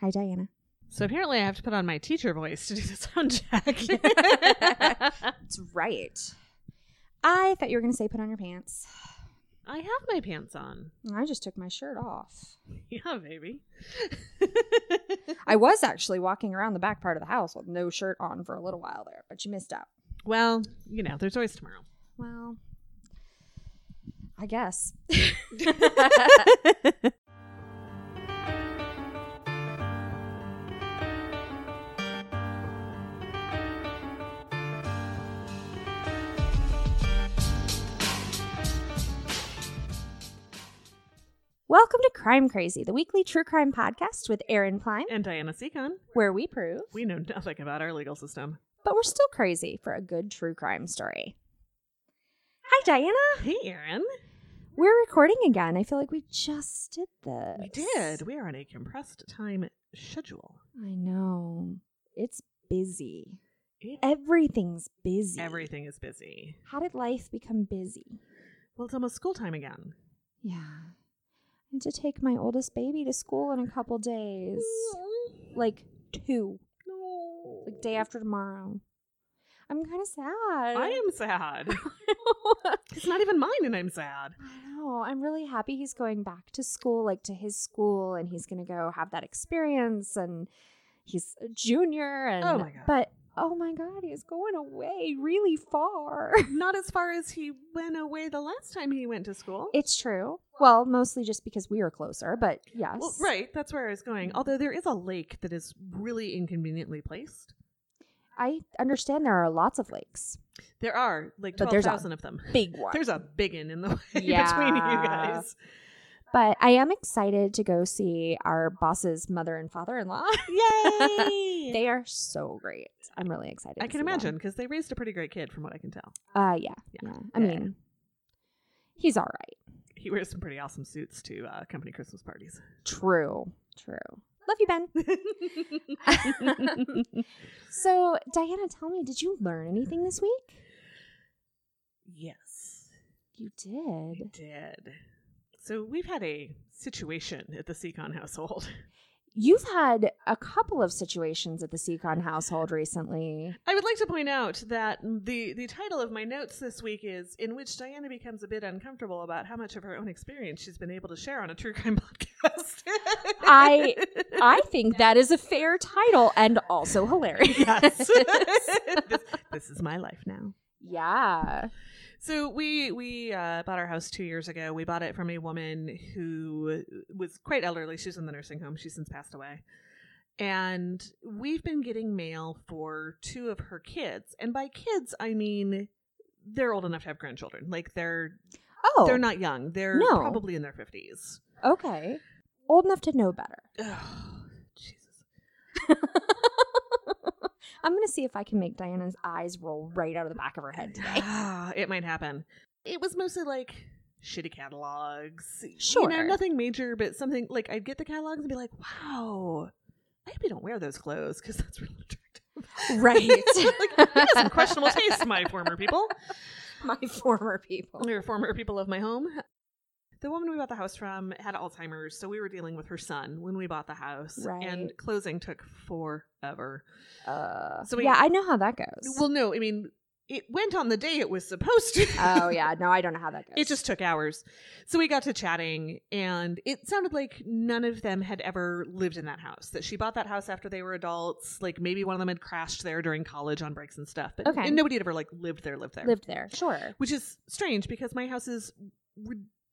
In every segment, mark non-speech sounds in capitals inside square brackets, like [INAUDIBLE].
Hi, Diana. So apparently, I have to put on my teacher voice to do the sound check. [LAUGHS] That's right. I thought you were going to say put on your pants. I have my pants on. I just took my shirt off. Yeah, baby. [LAUGHS] I was actually walking around the back part of the house with no shirt on for a little while there, but you missed out. well, you know, there's always tomorrow. Well, I guess. [LAUGHS] Welcome to Crime Crazy, the weekly true crime podcast with Aaron Klein, And Diana Seacon, where we prove, we know nothing about our legal system. but we're still crazy for a good true crime story. Hi, Diana. Hey, Aaron. We're recording again. I feel like we just did this. We did. We are on a compressed time schedule. I know. It's busy. It- Everything's busy. everything is busy. How did life become busy? Well, it's almost school time again. Yeah. To take my oldest baby to school in a couple days. Like two. No. Like day after tomorrow. I'm kind of sad. I am sad. [LAUGHS] [LAUGHS] it's not even mine, and I'm sad. I know. I'm really happy he's going back to school, like to his school, and he's going to go have that experience. And he's a junior. And Oh my God. But oh my god, he's going away really far. [LAUGHS] Not as far as he went away the last time he went to school. it's true. Well, mostly just because we were closer, but yes. Well, right, that's where I was going. Mm-hmm. Although there is a lake that is really inconveniently placed. I understand there are lots of lakes. There are like a 12,000 of them. Big [LAUGHS] one. There's a big one in the [LAUGHS] way between you guys. But I am excited to go see our boss's mother and father in law. [LAUGHS] Yay! they are so great. I'm really excited. I can imagine because they raised a pretty great kid from what I can tell. Uh, yeah, Yeah. yeah. I Yeah. mean, he's all right. He wears some pretty awesome suits to uh, company Christmas parties. True, true. Love you, Ben. [LAUGHS] [LAUGHS] so, Diana, tell me, did you learn anything this week? yes, You did. I did. So we've had a situation at the Seacon household. [LAUGHS] You've had a couple of situations at the Seacon household recently. I would like to point out that the the title of my notes this week is in which Diana becomes a bit uncomfortable about how much of her own experience she's been able to share on a true crime [LAUGHS] podcast. I- [LAUGHS] I think that is a fair title and also hilarious. yes. this, this is my life now. yeah. So we we uh, bought our house two years ago. We bought it from a woman who was quite elderly. She's in the nursing home. She's since passed away. And we've been getting mail for two of her kids. And by kids, I mean they're old enough to have grandchildren. Like they're Oh, they're not young. They're No. probably in their fifties. okay. Old enough to know better. Jesus. [LAUGHS] I'm going to see if I can make Diana's eyes roll right out of the back of her head today. [SIGHS] it might happen. It was mostly like shitty catalogs. You Sure. know, nothing major, but something like I'd get the catalogs and be like, wow, I hope you don't wear those clothes because that's really attractive. Right. [LAUGHS] like, you have some questionable taste, my former people. [LAUGHS] My former people. Or former people of my home. The woman we bought the house from had Alzheimer's, so we were dealing with her son when we bought the house. Right. And closing took forever. Uh, So we- yeah, I know how that goes. Well, no, I mean, it went on the day it was supposed to. oh yeah, [LAUGHS] no, I don't know how that goes. It just took hours. So we got to chatting, and it sounded like none of them had ever lived in that house. That she bought that house after they were adults. Like maybe one of them had crashed there during college on breaks and stuff. But Okay. and nobody had ever like lived there, lived there. lived there. Sure. Which is strange because my house is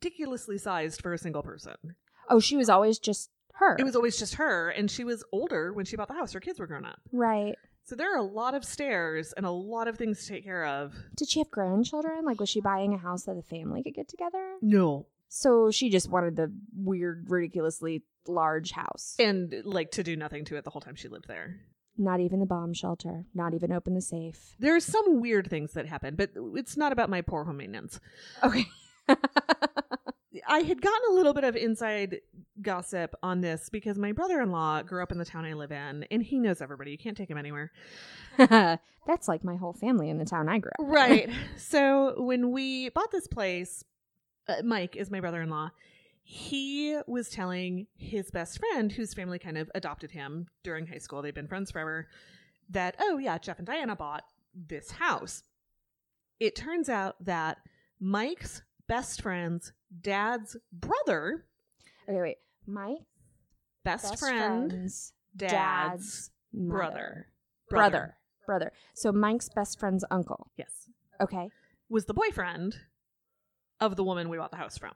ridiculously sized for a single person. Oh, she was always just her. It was always just her, and she was older when she bought the house. Her kids were grown up. right. So there are a lot of stairs and a lot of things to take care of. Did she have grandchildren? Like, was she buying a house that the family could get together? No. So she just wanted the weird, ridiculously large house. And like to do nothing to it the whole time she lived there. Not even the bomb shelter. Not even open the safe. There are some weird things that happen, but it's not about my poor home maintenance. Okay. I had gotten a little bit of inside gossip on this because my brother in law grew up in the town I live in, and he knows everybody. You can't take him anywhere. [LAUGHS] That's like my whole family in the town I grew up. Right. [LAUGHS] so when we bought this place, uh, Mike is my brother in law. he was telling his best friend, whose family kind of adopted him during high school, they've been friends forever, that, oh, yeah, Jeff and Diana bought this house. It turns out that Mike's best friend's dad's brother, Okay, wait. My best, best friend, friend's dad's, dad's brother. mother. brother. Brother. So Mike's best friend's uncle. Yes. Okay. Was the boyfriend of the woman we bought the house from.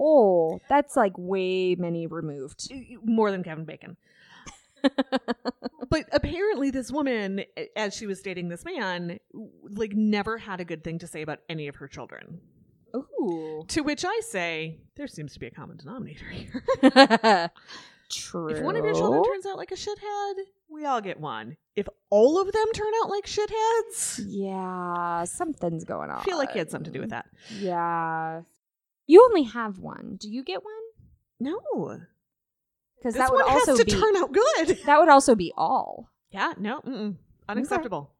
Oh, that's like way many removed. More than Kevin Bacon. [LAUGHS] but apparently this woman as she was dating this man like never had a good thing to say about any of her children Ooh. to which i say there seems to be a common denominator here True. [LAUGHS] if one of your children turns out like a shithead we all get one if all of them turn out like shitheads Yeah, something's going on. i feel like he had something to do with that Yeah. You only have one. Do you get one? no Because that would also has to be turn out good that would also be all. yeah no mm-mm. unacceptable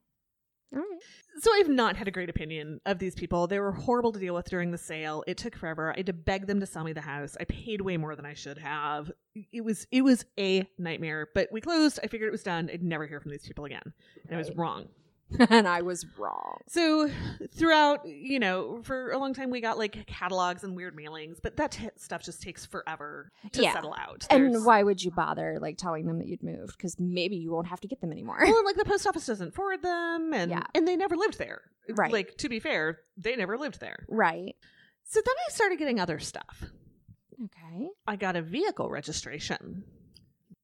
All right. So I've not had a great opinion of these people. They were horrible to deal with during the sale. It took forever. I had to beg them to sell me the house. I paid way more than I should have. It was it was a nightmare. But we closed. I figured it was done. I'd never hear from these people again. And I was wrong. [LAUGHS] [LAUGHS] and I was wrong. So throughout, you know, for a long time we got like catalogs and weird mailings, but that t- stuff just takes forever to Yeah. settle out. And why would you bother like telling them that you'd moved? Because maybe you won't have to get them anymore. well, and, like the [LAUGHS] post office doesn't forward them, and Yeah. and they never lived there. Right. Like to be fair, they never lived there. right. So then I started getting other stuff. Okay. I got a vehicle registration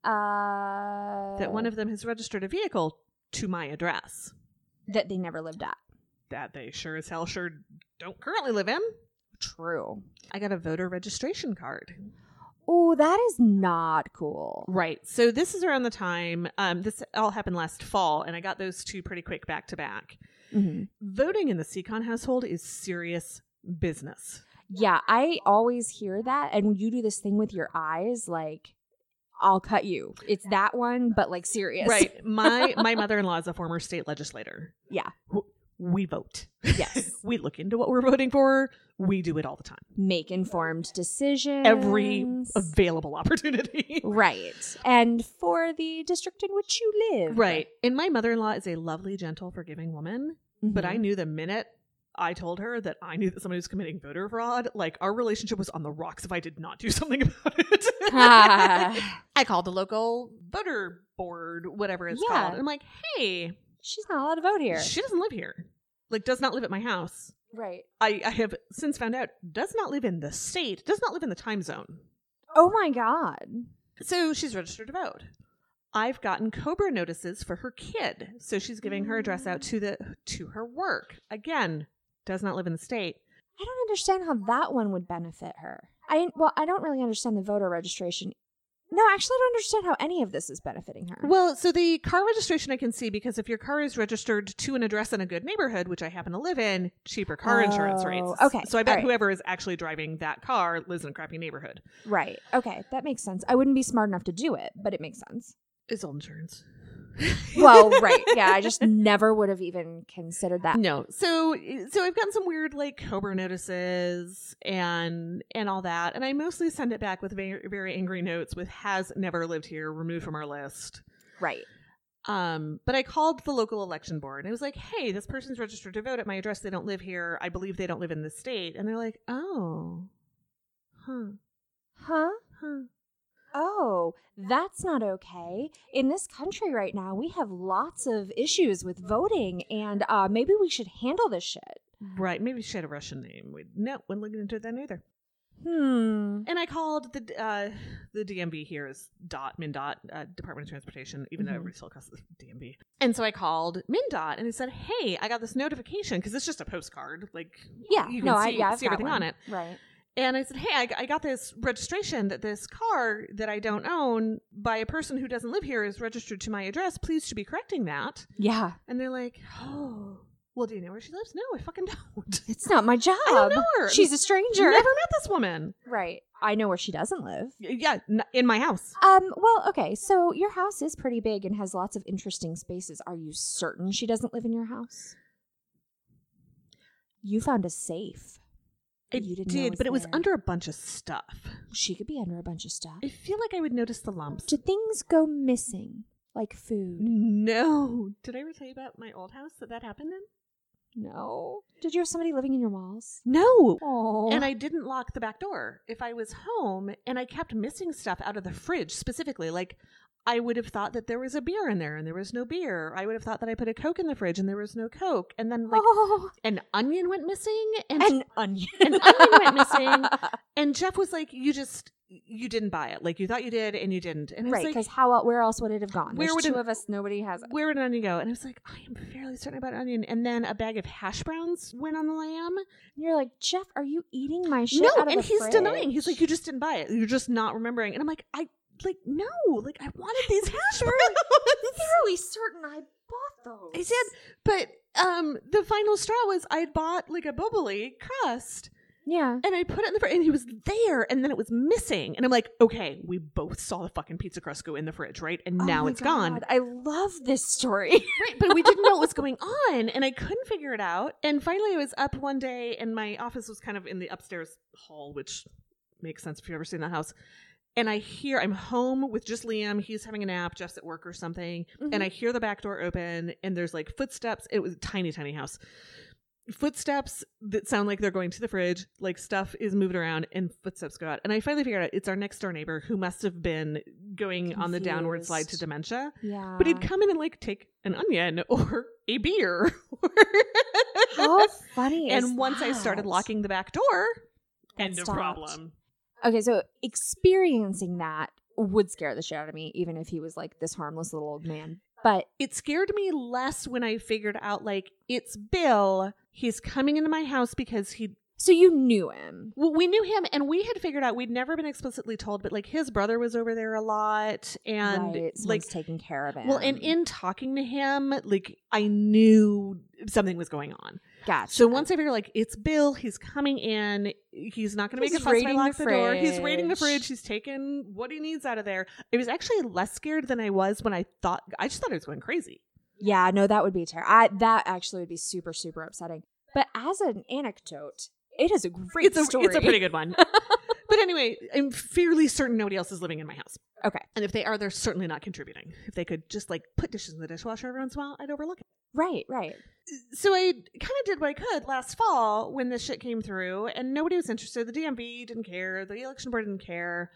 Uh that one of them has registered a vehicle to my address that they never lived at. that they sure as hell sure don't currently live in. True. I got a voter registration card. Oh, that is not cool. Right. So this is around the time um this all happened last fall and I got those two pretty quick back to back. Mhm. Voting in the Seacon household is serious business. Yeah, I always hear that. And when you do this thing with your eyes, like, I'll cut you. It's that one, but like serious. Right. [LAUGHS] My my mother-in-law is a former state legislator. Yeah. We vote. Yes. [LAUGHS] we look into what we're voting for. We do it all the time. Make informed decisions. Every available opportunity. [LAUGHS] Right. And for the district in which you live. right. And my mother-in-law is a lovely, gentle, forgiving woman, but I Mhm. knew the minute I told her that I knew that somebody was committing voter fraud, like our relationship was on the rocks if I did not do [LAUGHS] something about it. Ah. [LAUGHS] I called the local voter board, whatever it's Yeah. called. And I'm like, hey, She's not allowed to vote here. she doesn't live here. Like, does not live at my house. right. I, I have since found out does not live in the state, does not live in the time zone. Oh my God. So she's registered to vote. I've gotten Cobra notices for her kid, so she's giving her address out to the to her work. Again, does not live in the state. I don't understand how that one would benefit her. I well, I don't really understand the voter registration. No, actually, I don't understand how any of this is benefiting her. Well, so the car registration I can see because if your car is registered to an address in a good neighborhood, which I happen to live in, cheaper car insurance Oh, rates. okay, So I bet all right. whoever is actually driving that car lives in a crappy neighborhood. Right. Okay, that makes sense. I wouldn't be smart enough to do it, but it makes sense. It's old insurance. [LAUGHS] Well, right. Yeah, I just [LAUGHS] never would have even considered that. No. So so I've gotten some weird like Cobra notices and and all that. And I mostly send it back with very very angry notes with has never lived here, removed from our list. Right. Um, but I called the local election board and it was like, hey, this person's registered to vote at my address. They don't live here. I believe they don't live in the state. And they're like, oh. Huh. Huh? Huh. Oh, that's not okay. In this country right now, we have lots of issues with voting, and uh, maybe we should handle this shit. Right. Maybe she had a Russian name. We no, wasn't looking into that either. Hmm. And I called the uh, the DMV here is dot MnDOT uh, Department of Transportation, even though Mhm. everybody still calls it [LAUGHS] DMV. And so I called MnDOT and it said, "Hey, I got this notification because it's just a postcard, like Yeah. you can no, see, I yeah, see everything on it." Right. And I said, "Hey, I, I got this registration that this car that I don't own by a person who doesn't live here is registered to my address. Please should be correcting that." Yeah. And they're like, "Oh." Well, do you know where she lives? No, I fucking don't. [LAUGHS] It's not my job. I don't know her. She's a stranger. I never met this woman. Right. I know where she doesn't live. Yeah, in my house. Um, well, okay, so your house is pretty big and has lots of interesting spaces. Are you certain she doesn't live in your house? You found a safe. I You didn't did, but it was there. under a bunch of stuff. She could be under a bunch of stuff. I feel like I would notice the lumps. Do things go missing, like food? No. Did I ever tell you about my old house that that happened in? No. Did you have somebody living in your walls? No. Oh. And I didn't lock the back door. If I was home and I kept missing stuff out of the fridge specifically, like I would have thought that there was a beer in there and there was no beer. I would have thought that I put a Coke in the fridge and there was no Coke. And then like oh. an onion went missing and An [LAUGHS] onion. An onion went missing. [LAUGHS] and Jeff was like, You just you didn't buy it. Like you thought you did and you didn't. And I was like, how where else would it have gone? Where There's would two it- of us. Nobody has it. where would an onion go? And I was like, I am fairly certain about onion. And then a bag of hash browns went on the lam. And you're like, Jeff, are you eating my shit? no, out of and he's denying. He's like, you just didn't buy it. You're just not remembering. And I'm like, I like no, like I wanted these [LAUGHS] hash browns. [LAUGHS] fairly certain I bought those. I did, but um, the final straw was I bought like a Boboli crust. Yeah. And I put it in the fridge, and he was there, and then it was missing. And I'm like, okay, we both saw the fucking pizza crust go in the fridge, right? And Oh now it's gone. I love this story. [LAUGHS] Right, but we didn't know what was going on, and I couldn't figure it out. And finally, I was up one day, and my office was kind of in the upstairs hall, which makes sense if you've ever seen that house. And I hear I'm home with just Liam. He's having a nap. Jeff's at work or something. And mm-hmm. I hear the back door open, and there's like footsteps. It was a tiny, tiny house. Footsteps that sound like they're going to the fridge, like stuff is moving around, and footsteps go out. And I finally figured out it's our next door neighbor who must have been going on the downward slide to dementia. yeah. But he'd come in and like take an onion [LAUGHS] or a beer. How [LAUGHS] funny and once I started locking the back door, That end of problem. Okay, so experiencing that would scare the shit out of me, even if he was like this harmless little old man. But It scared me less when I figured out like it's Bill. He's coming into my house because he so you knew him. well, we knew him and we had figured out we'd never been explicitly told, but like his brother was over there a lot and right, like taking care of him. well, and in talking to him, like I knew something was going on. Gotcha. So once I figure like it's Bill, he's coming in. He's not going to make a fuss if I lock the the, door. He's raiding the fridge. fridge. He's taking what he needs out of there. I was actually less scared than I was when I thought. I just thought I was going crazy. yeah, no, that would be terrible. That actually would be super super upsetting. But as an anecdote, it is a great It's a story. it's a pretty good one. [LAUGHS] but anyway, I'm fairly certain nobody else is living in my house. Okay. And if they are, they're certainly not contributing. If they could just like put dishes in the dishwasher every once in a while, I'd overlook it. Right, right. so I kind of did what I could last fall when this shit came through, and nobody was interested. The DMV didn't care. The election board didn't care,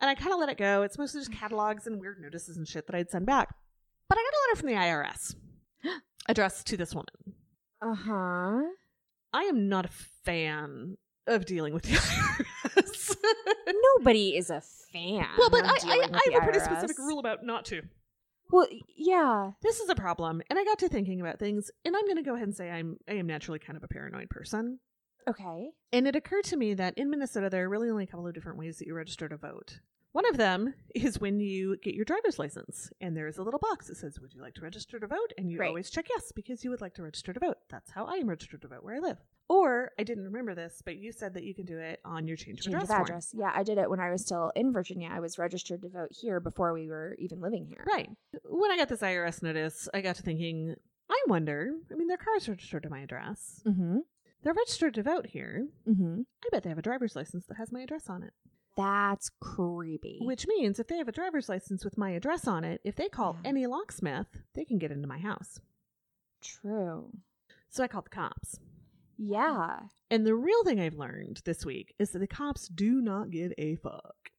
and I kind of let it go. It's mostly just catalogs and weird notices and shit that I'd send back. But I got a letter from the IRS [GASPS] addressed to this woman. Uh huh. I am not a fan of dealing with the [LAUGHS] IRS. Nobody is a fan. well, but I, I, I have a pretty IRS. specific rule about not to. Well, yeah. This is a problem, and I got to thinking about things, and I'm going to go ahead and say I'm I am naturally kind of a paranoid person. Okay. And it occurred to me that in Minnesota, there are really only a couple of different ways that you register to vote. One of them is when you get your driver's license, and there's a little box that says, Would you like to register to vote? And you Right. always check yes because you would like to register to vote. That's how I am registered to vote where I live. Or, I didn't remember this, but you said that you can do it on your change of Change address. of address. Yeah, I did it when I was still in Virginia. I was registered to vote here before we were even living here. Right. When I got this IRS notice, I got to thinking, I wonder, I mean, their car is registered to my address. Mm-hmm. They're registered to vote here. Mm-hmm. I bet they have a driver's license that has my address on it. That's creepy. Which means if they have a driver's license with my address on it, if they call Yeah. any locksmith, they can get into my house. True. So I called the cops. Yeah. And the real thing I've learned this week is that the cops do not give a fuck.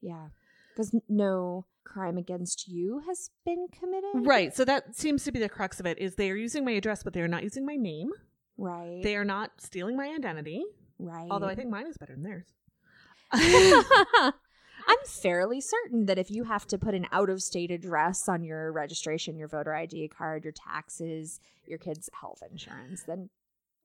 Yeah. Because no crime against you has been committed. Right. So that seems to be the crux of it is they are using my address, but they are not using my name. Right. They are not stealing my identity. right. Although I think mine is better than theirs. [LAUGHS] [LAUGHS] I'm fairly certain that if you have to put an out of state address on your registration, your voter ID card, your taxes, your kids' health insurance, then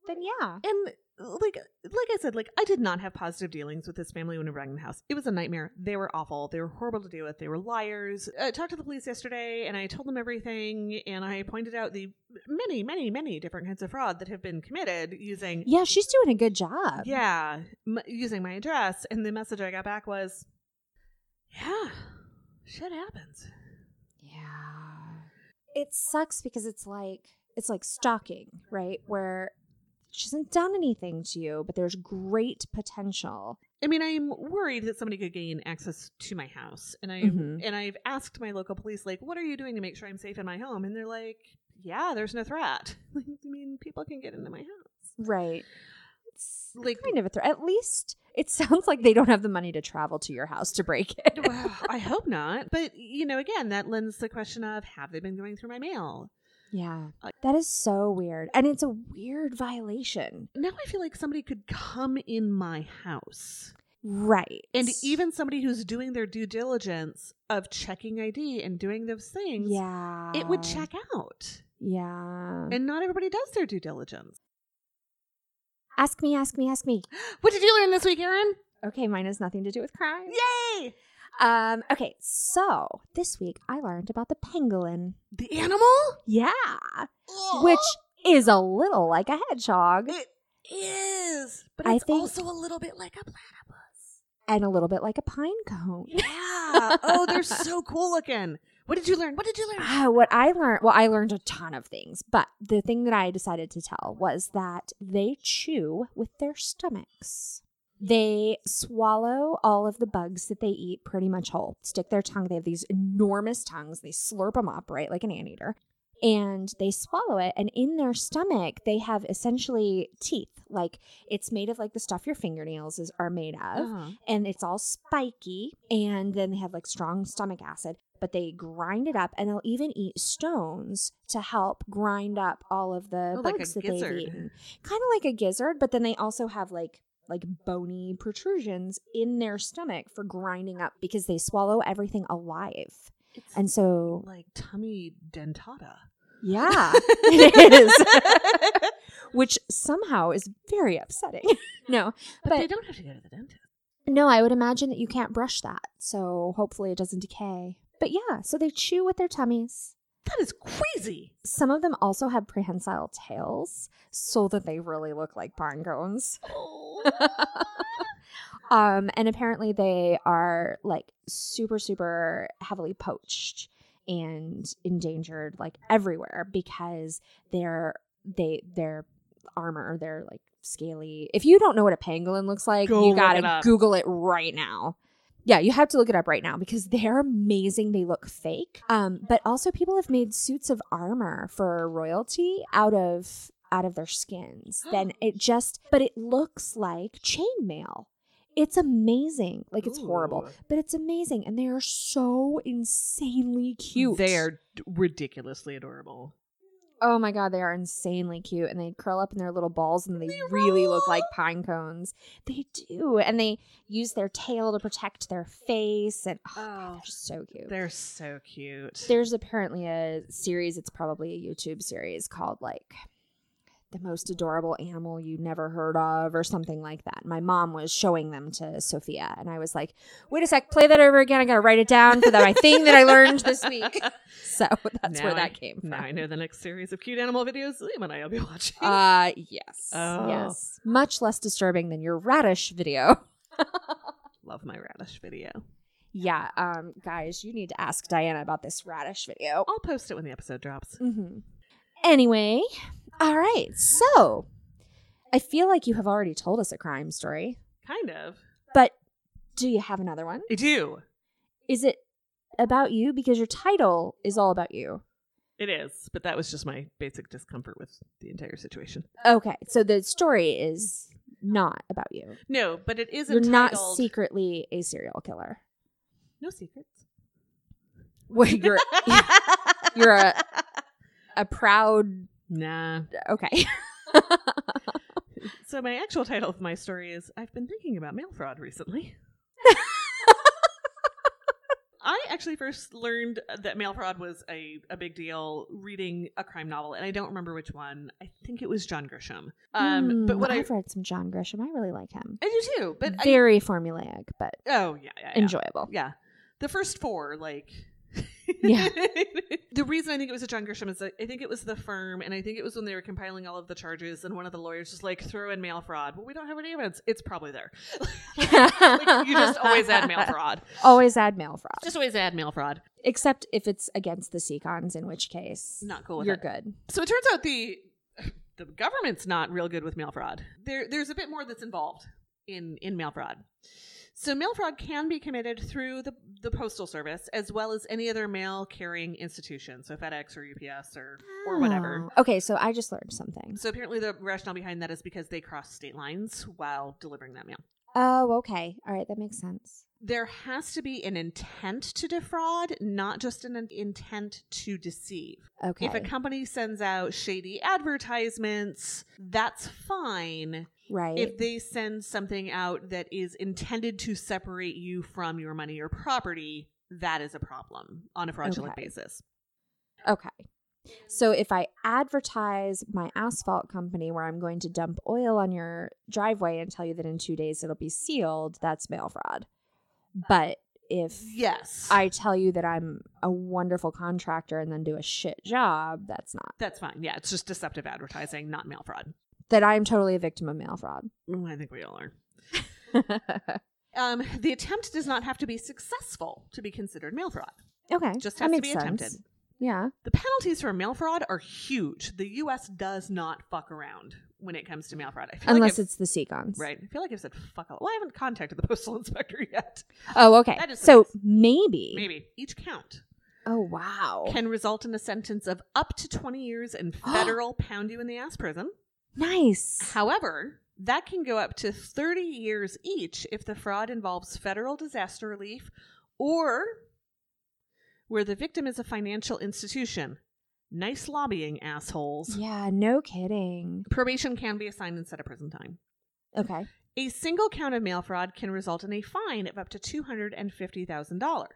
then yeah. And like like I said, like I did not have positive dealings with this family when we were the house. It was a nightmare. They were awful. They were horrible to deal with. They were liars. I talked to the police yesterday, and I told them everything, and I pointed out the many, many, many different kinds of fraud that have been committed using Yeah, she's doing a good job. yeah m- using my address. And the message I got back was, yeah, shit happens. Yeah. It sucks because it's like it's like stalking, right? Where She hasn't done anything to you, but there's great potential. I mean, I'm worried that somebody could gain access to my house, and I Mhm. and I've asked my local police, like, what are you doing to make sure I'm safe in my home? And they're like, yeah, there's no threat. [LAUGHS] Like, I mean, people can get into my house. Right. It's Like, kind of a threat. At least it [LAUGHS] sounds like they don't have the money to travel to your house to break it. well, I hope not. But you know, again, that lends the question of have they been going through my mail? Yeah. Uh, That is so weird. And it's a weird violation. Now I feel like somebody could come in my house. Right. And even somebody who's doing their due diligence of checking ID and doing those things, yeah. it would check out. Yeah. And not everybody does their due diligence. ask me, ask me, ask me. [GASPS] What did you learn this week, Aaron? Okay, mine has nothing to do with crime. Yay! Um, okay, so this week I learned about the pangolin. The animal? Yeah. Which is a little like a hedgehog it is. But I it's think- also a little bit like a platypus. and a little bit like a pine cone. Yeah. oh, they're so [LAUGHS] cool looking. What did you learn? What did you learn? Ah, what I learned, well, I learned a ton of things, but the thing that I decided to tell was that they chew with their stomachs. They swallow all of the bugs that they eat pretty much whole, stick their tongue. They have these enormous tongues. They slurp them up, right, like an anteater, and they swallow it. And in their stomach, they have essentially teeth. Like it's made of like the stuff your fingernails is, are made of Uh-huh. and it's all spiky and then they have like strong stomach acid but they grind it up and they'll even eat stones to help grind up all of the Oh, like bugs that gizzard. they've eaten kind of like a gizzard but then they also have like like bony protrusions in their stomach for grinding up because they swallow everything alive It's and so like tummy dentata. yeah [LAUGHS] it is [LAUGHS] which somehow is very upsetting [LAUGHS] no But, But- they don't have to go to the dentist. No, I would imagine that you can't brush that. So hopefully it doesn't decay. But yeah, so they chew with their tummies. That is crazy. Some of them also have prehensile tails so that they really look like pine cones. [LAUGHS] [LAUGHS] um, and apparently they are like super, super heavily poached and endangered like everywhere because they're they their armor, they're like scaly. If you don't know what a pangolin looks like, Go you gotta it. Google it right now. Yeah, you have to look it up right now because they're amazing. They look fake. Um, but also people have made suits of armor for royalty out of out of their skins. [GASPS] then it just but it looks like chainmail. It's amazing. Like it's horrible, but it's amazing and they are so insanely cute. They are ridiculously adorable. Oh my god, they are insanely cute and they curl up in their little balls and they, They really look like pine cones. They do. And they use their tail to protect their face and oh, Oh, they're so cute. They're so cute. There's apparently a series, it's probably a YouTube series called like the most adorable animal you never heard of or something like that. My mom was showing them to Sophia and I was like, "Wait a sec, play that over again. I got to write it down for that my thing that I learned this week." [LAUGHS] [LAUGHS] So that's where I- that came from. Now I know the next series of cute animal videos Liam and I will be watching. Uh yes. Oh. Yes. Much less disturbing than your radish video. [LAUGHS] Love my radish video. Yeah, um guys, you need to ask Diana about this radish video. I'll post it when the episode drops. Mm-hmm. Anyway, all right. So, I feel like you have already told us a crime story, Kind of. but do you have another one? I do. Is it about you because your title is all about you? It is, but that was just my basic discomfort with the entire situation. Okay, so the story is not about you. No, but it is You're not secretly a serial killer. No secrets. Well, you're [LAUGHS] you're a a proud nah. okay. So my actual title of my story is I've been thinking about mail fraud recently. [LAUGHS] I actually first learned that mail fraud was a, a big deal reading a crime novel, and I don't remember which one. I think it was John Grisham. Um, but Hmm, what I, I've read some John Grisham. I really like him. I do too. But I, Very formulaic, but oh yeah, yeah, yeah. enjoyable. Yeah. The first four, like. Yeah. [LAUGHS] the reason I think it was a John Grisham is that I think it was the firm, and I think it was when they were compiling all of the charges, and one of the lawyers just like throw in mail fraud. Well, we don't have any evidence. It's probably there. [LAUGHS] like, you just always add mail fraud. [LAUGHS] Always add mail fraud. Just always add mail fraud. Except if it's against the Seacons, in which case Not cool with you're it. good. So it turns out the [SIGHS] the government's not real good with mail fraud. There, there's a bit more that's involved in in mail fraud. So mail fraud can be committed through the, the postal service as well as any other mail carrying institution, so FedEx or UPS or or oh, whatever. Oh, Okay, so I just learned something. So apparently the rationale behind that is because they cross state lines while delivering that mail. Oh, okay. All right, that makes sense. There has to be an intent to defraud, not just an intent to deceive. Okay. If a company sends out shady advertisements, that's fine. Right. If they send something out that is intended to separate you from your money or property, that is a problem on a fraudulent Okay. basis. Okay. So if I advertise my asphalt company where I'm going to dump oil on your driveway and tell you that in two days it'll be sealed, that's mail fraud. But if Yes. I tell you that I'm a wonderful contractor and then do a shit job, that's not. that's fine. Yeah, it's just deceptive advertising, not mail fraud. That I'm totally a victim of mail fraud. I think we all are. [LAUGHS] Um, the attempt does not have to be successful to be considered mail fraud. okay. Just has to be sense. attempted. Yeah. The penalties for mail fraud are huge. The U.S. does not fuck around when it comes to mail fraud. I feel like Unless I've- it's the Seacons. right. I feel like I've said fuck. All. Well, I haven't contacted the [LAUGHS] postal inspector yet. Oh, okay. So nice. maybe. Maybe each count Oh, wow. can result in a sentence of up to 20 years in [GASPS] federal pound you in the ass prison. Nice. However, that can go up to 30 years each if the fraud involves federal disaster relief or where the victim is a financial institution. Nice lobbying, assholes. Yeah, no kidding. Probation can be assigned instead of prison time. Okay. A single count of mail fraud can result in a fine of up to $250,000.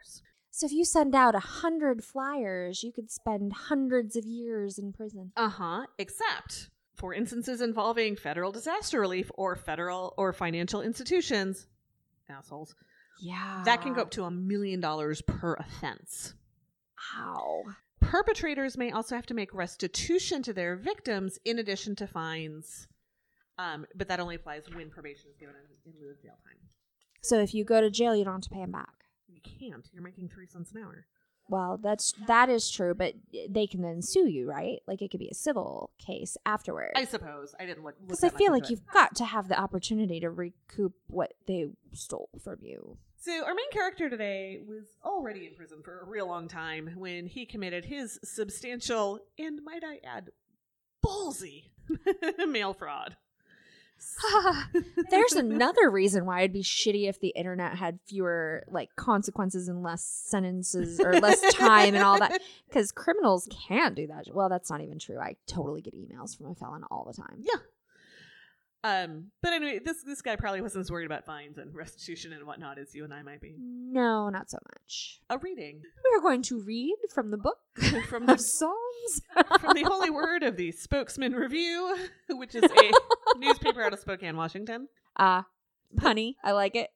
So if you send out a hundred flyers, you could spend hundreds of years in prison. Uh huh. Except for instances involving federal disaster relief or federal or financial institutions, assholes, Yeah. that can go up to a million dollars per offense. Ow. Perpetrators may also have to make restitution to their victims in addition to fines, um, but that only applies when probation is given in, in lieu of jail time. So if you go to jail, you don't have to pay them back. You can't. You're making three cents an hour. Well, that's that is true, but they can then sue you, right? Like it could be a civil case afterward. I suppose. I didn't look. Because I feel like into you've got to have the opportunity to recoup what they stole from you. So our main character today was already in prison for a real long time when he committed his substantial and, might I add, ballsy [LAUGHS] mail fraud. [LAUGHS] There's another reason why it'd be shitty if the internet had fewer like consequences and less sentences or less time and all that. [LAUGHS] Because criminals can't do that. Well, that's not even true. I totally get emails from a felon all the time. Yeah. Um, but anyway, this this guy probably wasn't as worried about fines and restitution and whatnot as you and I might be. No, not so much. A reading We're going to read from the book [LAUGHS] from [LAUGHS] the Psalms. from the holy word of the Spokesman Review, [LAUGHS] which is a newspaper out of Spokane, Washington. Ah, honey, I like it.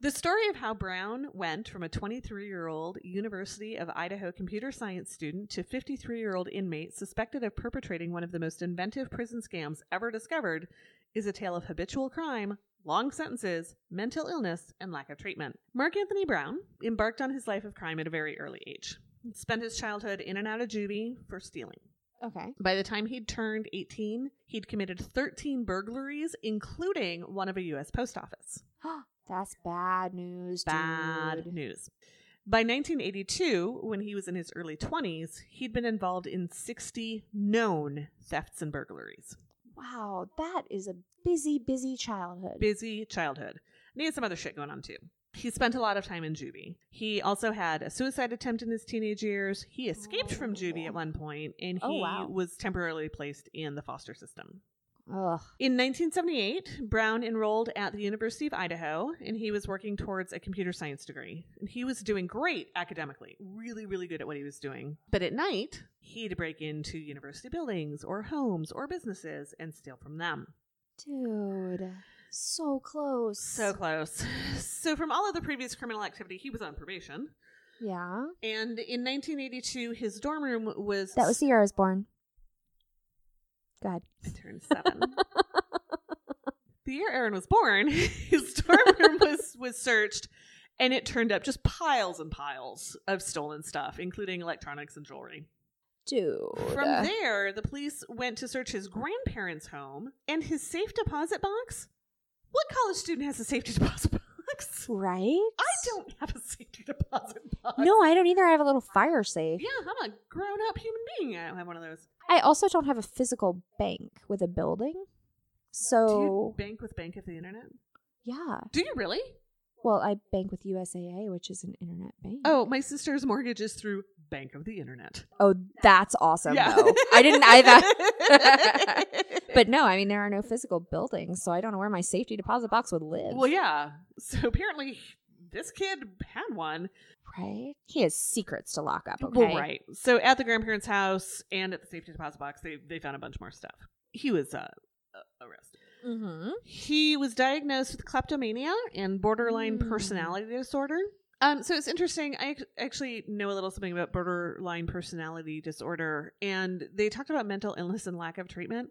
The story of how Brown went from a 23 year old University of Idaho computer science student to 53 year old inmate suspected of perpetrating one of the most inventive prison scams ever discovered is a tale of habitual crime, long sentences, mental illness, and lack of treatment. Mark Anthony Brown embarked on his life of crime at a very early age. Spent his childhood in and out of juvie for stealing. Okay. By the time he'd turned 18, he'd committed 13 burglaries, including one of a U.S. post office. [GASPS] [GASPS] That's bad news, Bad dude. news. By 1982, when he was in his early 20s, he'd been involved in 60 known thefts and burglaries. Wow, that is a busy, busy childhood. Busy childhood. And he had some other shit going on too. He spent a lot of time in juvie. He also had a suicide attempt in his teenage years. He escaped from juvie at oh. one point, and Oh, he wow. was temporarily placed in the foster system. Ugh. In 1978, Brown enrolled at the University of Idaho and he was working towards a computer science degree. And he was doing great academically, really, really good at what he was doing. But at night, he'd break into university buildings or homes or businesses and steal from them. Dude, so close. So close. So, from all of the previous criminal activity, he was on probation. yeah. And in 1982, his dorm room was. That was the year I was born. Go ahead. I turned seven. [LAUGHS] the year Aaron was born, [LAUGHS] his dorm room was was searched, and it turned up just piles and piles of stolen stuff, including electronics and jewelry. Dude. From there, the police went to search his grandparents' home and his safe deposit box. What college student has a safety deposit box? Right? I don't have a safety deposit box. No, I don't either. I have a little fire safe. Yeah, I'm a grown up human being. I don't have one of those. I also don't have a physical bank with a building. Do So, you bank with Bank of the Internet? yeah. Do you really? Well, I bank with USAA, which is an internet bank. Oh, my sister's mortgage is through Bank of the Internet. Oh, that's awesome, though. I didn't either. [LAUGHS] [LAUGHS] [LAUGHS] but no, I mean, there are no physical buildings, so I don't know where my safety deposit box would live. well, yeah. So apparently, this kid had one. Right? He has secrets to lock up, okay? Well, right. So at the grandparents' house and at the safety deposit box, they they found a bunch more stuff. He was uh, arrested. Mm-hmm. He was diagnosed with kleptomania and borderline Mm. personality disorder. Um, so it's interesting. I actually know a little something about borderline personality disorder, and they talked about mental illness and lack of treatment.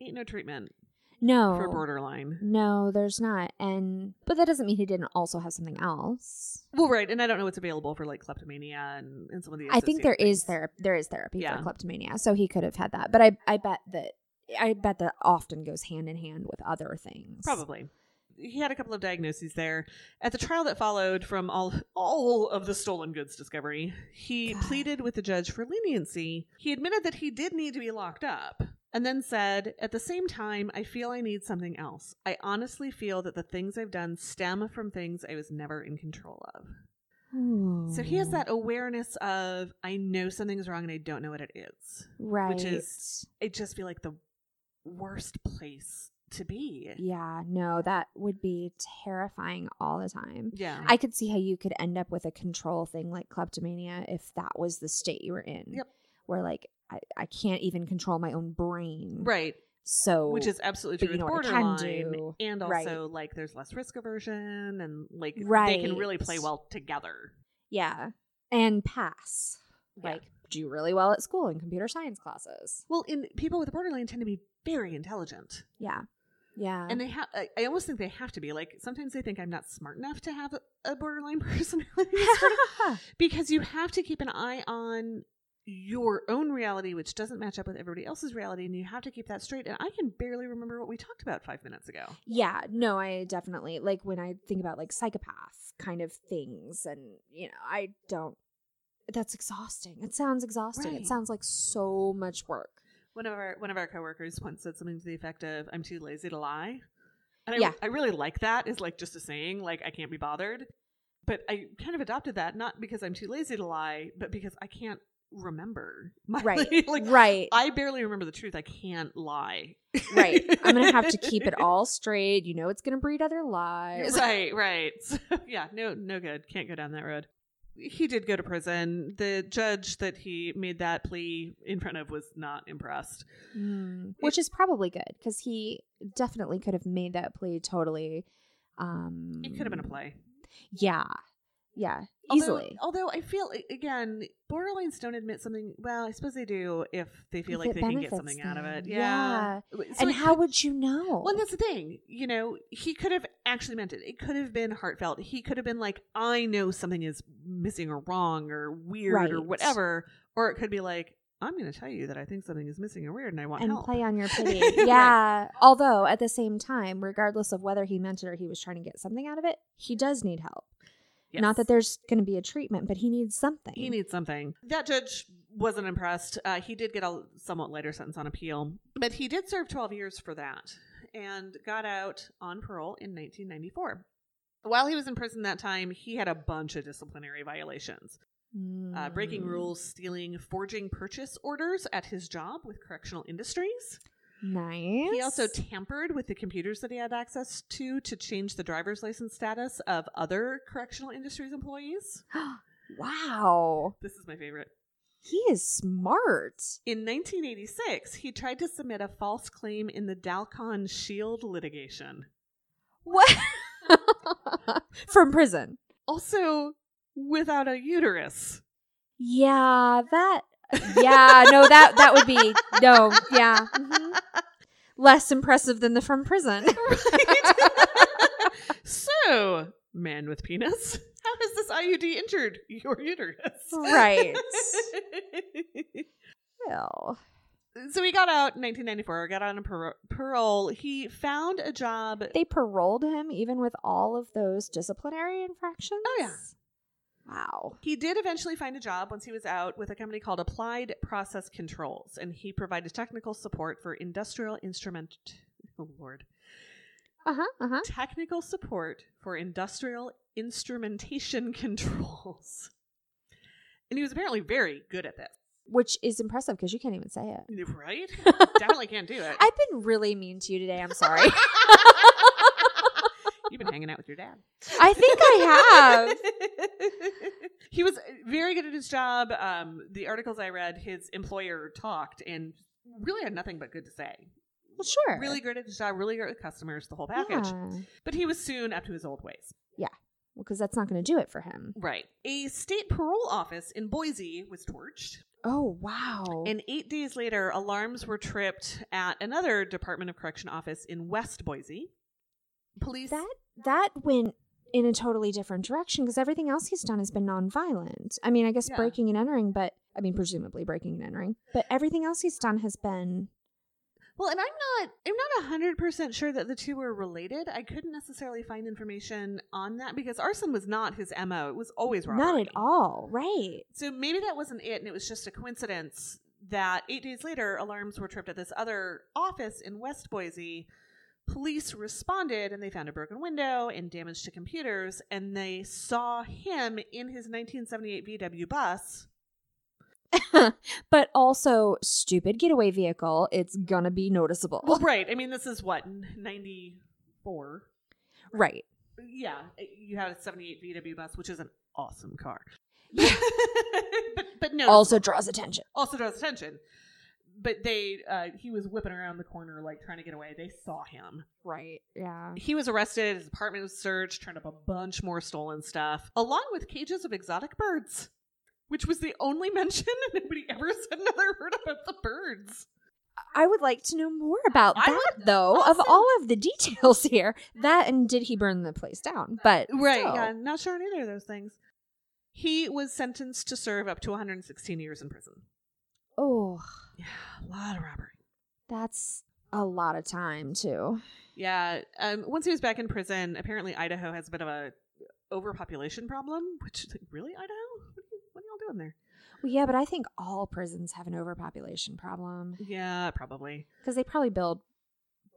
Ain't no treatment No. for borderline. No, there's not. And but that doesn't mean he didn't also have something else. Well, right, and I don't know what's available for like kleptomania and, and some of the. I think there is things. therapy. There is therapy Yeah. for kleptomania, so he could have had that. But I, I bet that, I bet that often goes hand in hand with other things. Probably. He had a couple of diagnoses there. At the trial that followed from all all of the stolen goods discovery, he God. pleaded with the judge for leniency. He admitted that he did need to be locked up, and then said, "At the same time, I feel I need something else. I honestly feel that the things I've done stem from things I was never in control of." So he has that awareness of I know something's wrong and I don't know what it is. right, which is- I just feel like the worst place to be. yeah. No, that would be terrifying all the time. Yeah. I could see how you could end up with a control thing like kleptomania if that was the state you were in. Yep. Where like I, I can't even control my own brain. right. So which is absolutely true you know borderline and Right. also like there's less risk aversion and like they can really play well together yeah. And pass. Yeah. Like do really well at school in computer science classes. well in people with borderline tend to be very intelligent Yeah. Yeah. and they have I, I almost think they have to be like sometimes they think i'm not smart enough to have a, a borderline [LAUGHS] personality [LAUGHS] because you have to keep an eye on your own reality which doesn't match up with everybody else's reality and you have to keep that straight and i can barely remember what we talked about five minutes ago Yeah, no, I definitely like when I think about like psychopath kind of things, and you know, I don't. That's exhausting. It sounds exhausting. Right. It sounds like so much work. One of our one of our coworkers once said something to the effect of "I'm too lazy to lie," and I, Yeah. I really like that. Is like just a saying, like I can't be bothered. But I kind of adopted that not because I'm too lazy to lie, but because I can't remember. [LAUGHS] My, Right. [LAUGHS] like right. I barely remember the truth. I can't lie. right. I'm gonna have to keep it [LAUGHS] all straight. You know, it's gonna breed other lies. right, right. So, yeah, no, no good. Can't go down that road. He did go to prison. The judge that he made that plea in front of was not impressed. Mm, which is probably good because he definitely could have made that plea totally. Um, It could have been a play. Yeah. Yeah. Although- Easily. Although, I feel again, borderlines don't admit something. Well, I suppose they do if they feel If like they can get something out of it. Yeah. So and it how would you know? Well, that's the thing. You know, he could have actually meant it. It could have been heartfelt. He could have been like, "I know something is missing or wrong or weird or whatever," or it could be like, "I'm going to tell you that I think something is missing or weird, and I want and help." play on your [LAUGHS] pity. Right. Yeah. Although at the same time, regardless of whether he meant it or he was trying to get something out of it, he does need help. Yes. Not that there's going to be a treatment, but he needs something. He needs something. That judge wasn't impressed. Uh, he did get a somewhat lighter sentence on appeal, but he did serve 12 years for that and got out on parole in 1994. While he was in prison that time, he had a bunch of disciplinary violations. Uh, breaking Mm. rules, stealing, forging purchase orders at his job with correctional industries. Nice. He also tampered with the computers that he had access to to change the driver's license status of other correctional industries employees. [GASPS] wow. This is my favorite. He is smart. In 1986, he tried to submit a false claim in the Dalkon Shield litigation. What? [LAUGHS] From prison. Also, without a uterus. Yeah, that. Yeah, no, that that would be [LAUGHS] no. Yeah, mhm. less impressive than the from prison. [LAUGHS] so, man with penis, [LAUGHS] how has this IUD injured your uterus? Right. jail. So he got out in 1994, got on a par- parole. He found a job. They paroled him even with all of those disciplinary infractions. Oh, yeah. Wow. He did eventually find a job once he was out with a company called Applied Process Controls, and he provided technical support for industrial instrument. Oh Lord, Uh huh. Uh huh. technical support for industrial instrumentation [LAUGHS] controls, and he was apparently very good at this. Which is impressive because you can't even say it. Right? [LAUGHS] Definitely can't do it. I've been really mean to you today. I'm sorry. [LAUGHS] You've been hanging out with your dad. I think I have. [LAUGHS] he was very good at his job. Um, the articles I read, his employer talked and really had nothing but good to say. Well, sure. Really good at his job, really good with customers, the whole package. Yeah. But he was soon up to his old ways. Yeah. Well, because that's not going to do it for him. Right. A state parole office in Boise was torched. Oh, wow. And eight days later, alarms were tripped at another Department of Correction office in West Boise. Police. that that went in a totally different direction because everything else he's done has been nonviolent. I mean, I guess Yeah. breaking and entering, but I mean, presumably breaking and entering, but everything else he's done has been. Well, and I'm not I'm not hundred percent sure that the two were related. I couldn't necessarily find information on that because arson was not his MO. It was always robbery. Not at all, right? So maybe that wasn't it and it was just a coincidence that eight days later alarms were tripped at this other office in West Boise. Police responded and they found a broken window and damage to computers and they saw him in his 1978 VW bus. [LAUGHS] but also, stupid getaway vehicle. It's gonna be noticeable, Well, right. I mean, this is what 94. right? yeah, eh, you had a 78 VW bus, which is an awesome car. [LAUGHS] but, but no, Also draws attention. also draws attention. But they, uh, he was whipping around the corner, like trying to get away. They saw him. Right? Yeah. He was arrested. His apartment was searched. Turned up a bunch more stolen stuff, along with cages of exotic birds, which was the only [LAUGHS] mention. And [LAUGHS] nobody ever said another word about the birds. I would like to know more about I that, though, of all of the details [LAUGHS] here. That and did he burn the place down? But Right. Yeah. Not sure on either of those things. He was sentenced to serve up to 116 years in prison. Oh, Yeah, a lot of robbery. that's a lot of time too. Yeah. Um, once he was back in prison, apparently Idaho has a bit of a overpopulation problem. Which like, really, Idaho? What are, you, what are y'all doing there? Well, yeah, but I think all prisons have an overpopulation problem Yeah, probably. because they probably build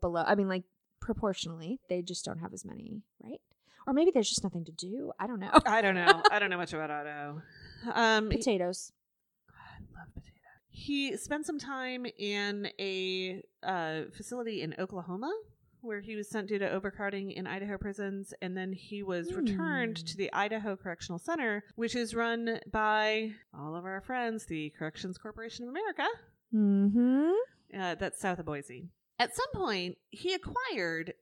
below. I mean, like proportionally, they just don't have as many, right? Or maybe there's just nothing to do. I don't know. I don't know. I don't know much about Idaho. [LAUGHS] Um, Potatoes. I love potato. He spent some time in a uh, facility in Oklahoma where he was sent due to overcrowding in Idaho prisons, and then he was returned Hmm. to the Idaho Correctional Center, which is run by all of our friends, the Corrections Corporation of America. Mm-hmm. Uh, that's south of Boise. At some point, he acquired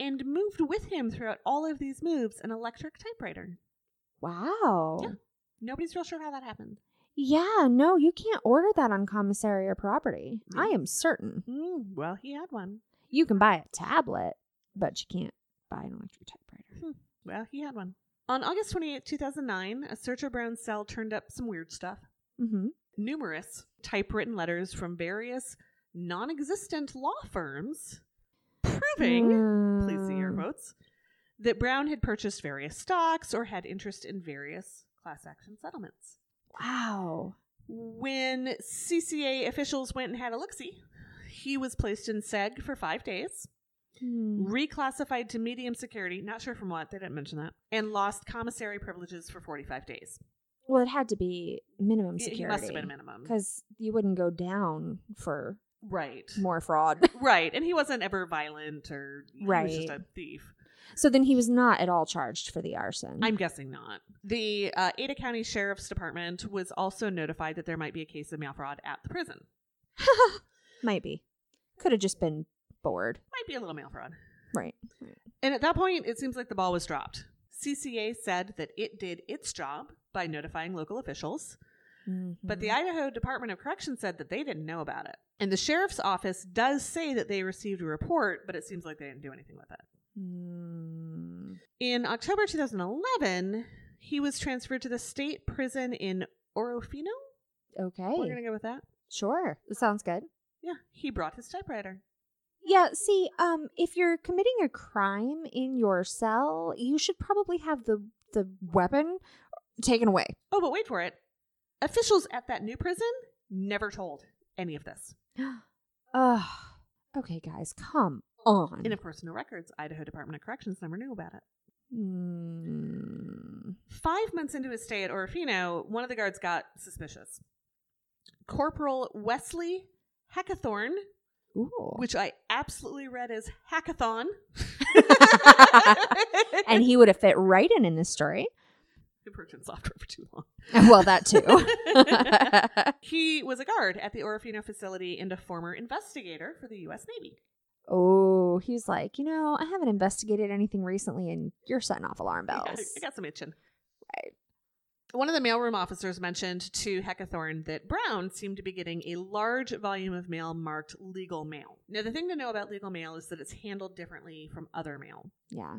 and moved with him throughout all of these moves an electric typewriter. Wow. Yeah. Nobody's real sure how that happened. Yeah, no, you can't order that on commissary or property. No. I am certain. Mm, well, he had one. You can buy a tablet, but you can't buy an electric typewriter. Well, he had one. On August 28, 2009, a search of Brown's cell turned up some weird stuff. Mm-hmm. Numerous typewritten letters from various non existent law firms proving, please see air Mm. quotes, that Brown had purchased various stocks or had interest in various class action settlements. Wow. When CCA officials went and had a look see, he was placed in SEG for five days, Hmm. reclassified to medium security, not sure from what, they didn't mention that, and lost commissary privileges for 45 days. Well, it had to be minimum security. It- must have been a minimum. Because you wouldn't go down for Right. more fraud. [LAUGHS] Right. And he wasn't ever violent or he was just a thief. So then he was not at all charged for the arson. I'm guessing not. The uh, Ada County Sheriff's Department was also notified that there might be a case of mail fraud at the prison. [LAUGHS] Might be. Could have just been bored. Might be a little mail fraud. Right. And at that point, it seems like the ball was dropped. CCA said that it did its job by notifying local officials, but the Mm-hmm. Idaho Department of Correction said that they didn't know about it. And the sheriff's office does say that they received a report, but it seems like they didn't do anything with it. Mm. In October 2011, he was transferred to the state prison in Orofino. Okay. We're going to go with that. Sure. That sounds good. Yeah, he brought his typewriter. Yeah, see, um, if you're committing a crime in your cell, you should probably have the the weapon taken away. Oh, but wait for it. Officials at that new prison never told any of this. [GASPS] Ugh. Okay, guys, come on. And of course, no records. Idaho Department of Corrections never knew about it. Mm. Five months into his stay at Orofino, one of the guards got suspicious. Corporal Wesley Heckathorn, Ooh. which I absolutely read as hackathon. [LAUGHS] and he would have fit right in in this story. I've worked in software for too long. [LAUGHS] Well, that too. [LAUGHS] he was a guard at the Orofino facility and a former investigator for the U.S. Navy. Oh, he's like, you know, I haven't investigated anything recently, and you're setting off alarm [LAUGHS] I got, bells. I got some itching. Right. One of the mailroom officers mentioned to Heckathorn that Brown seemed to be getting a large volume of mail marked legal mail. Now, the thing to know about legal mail is that it's handled differently from other mail. Yeah.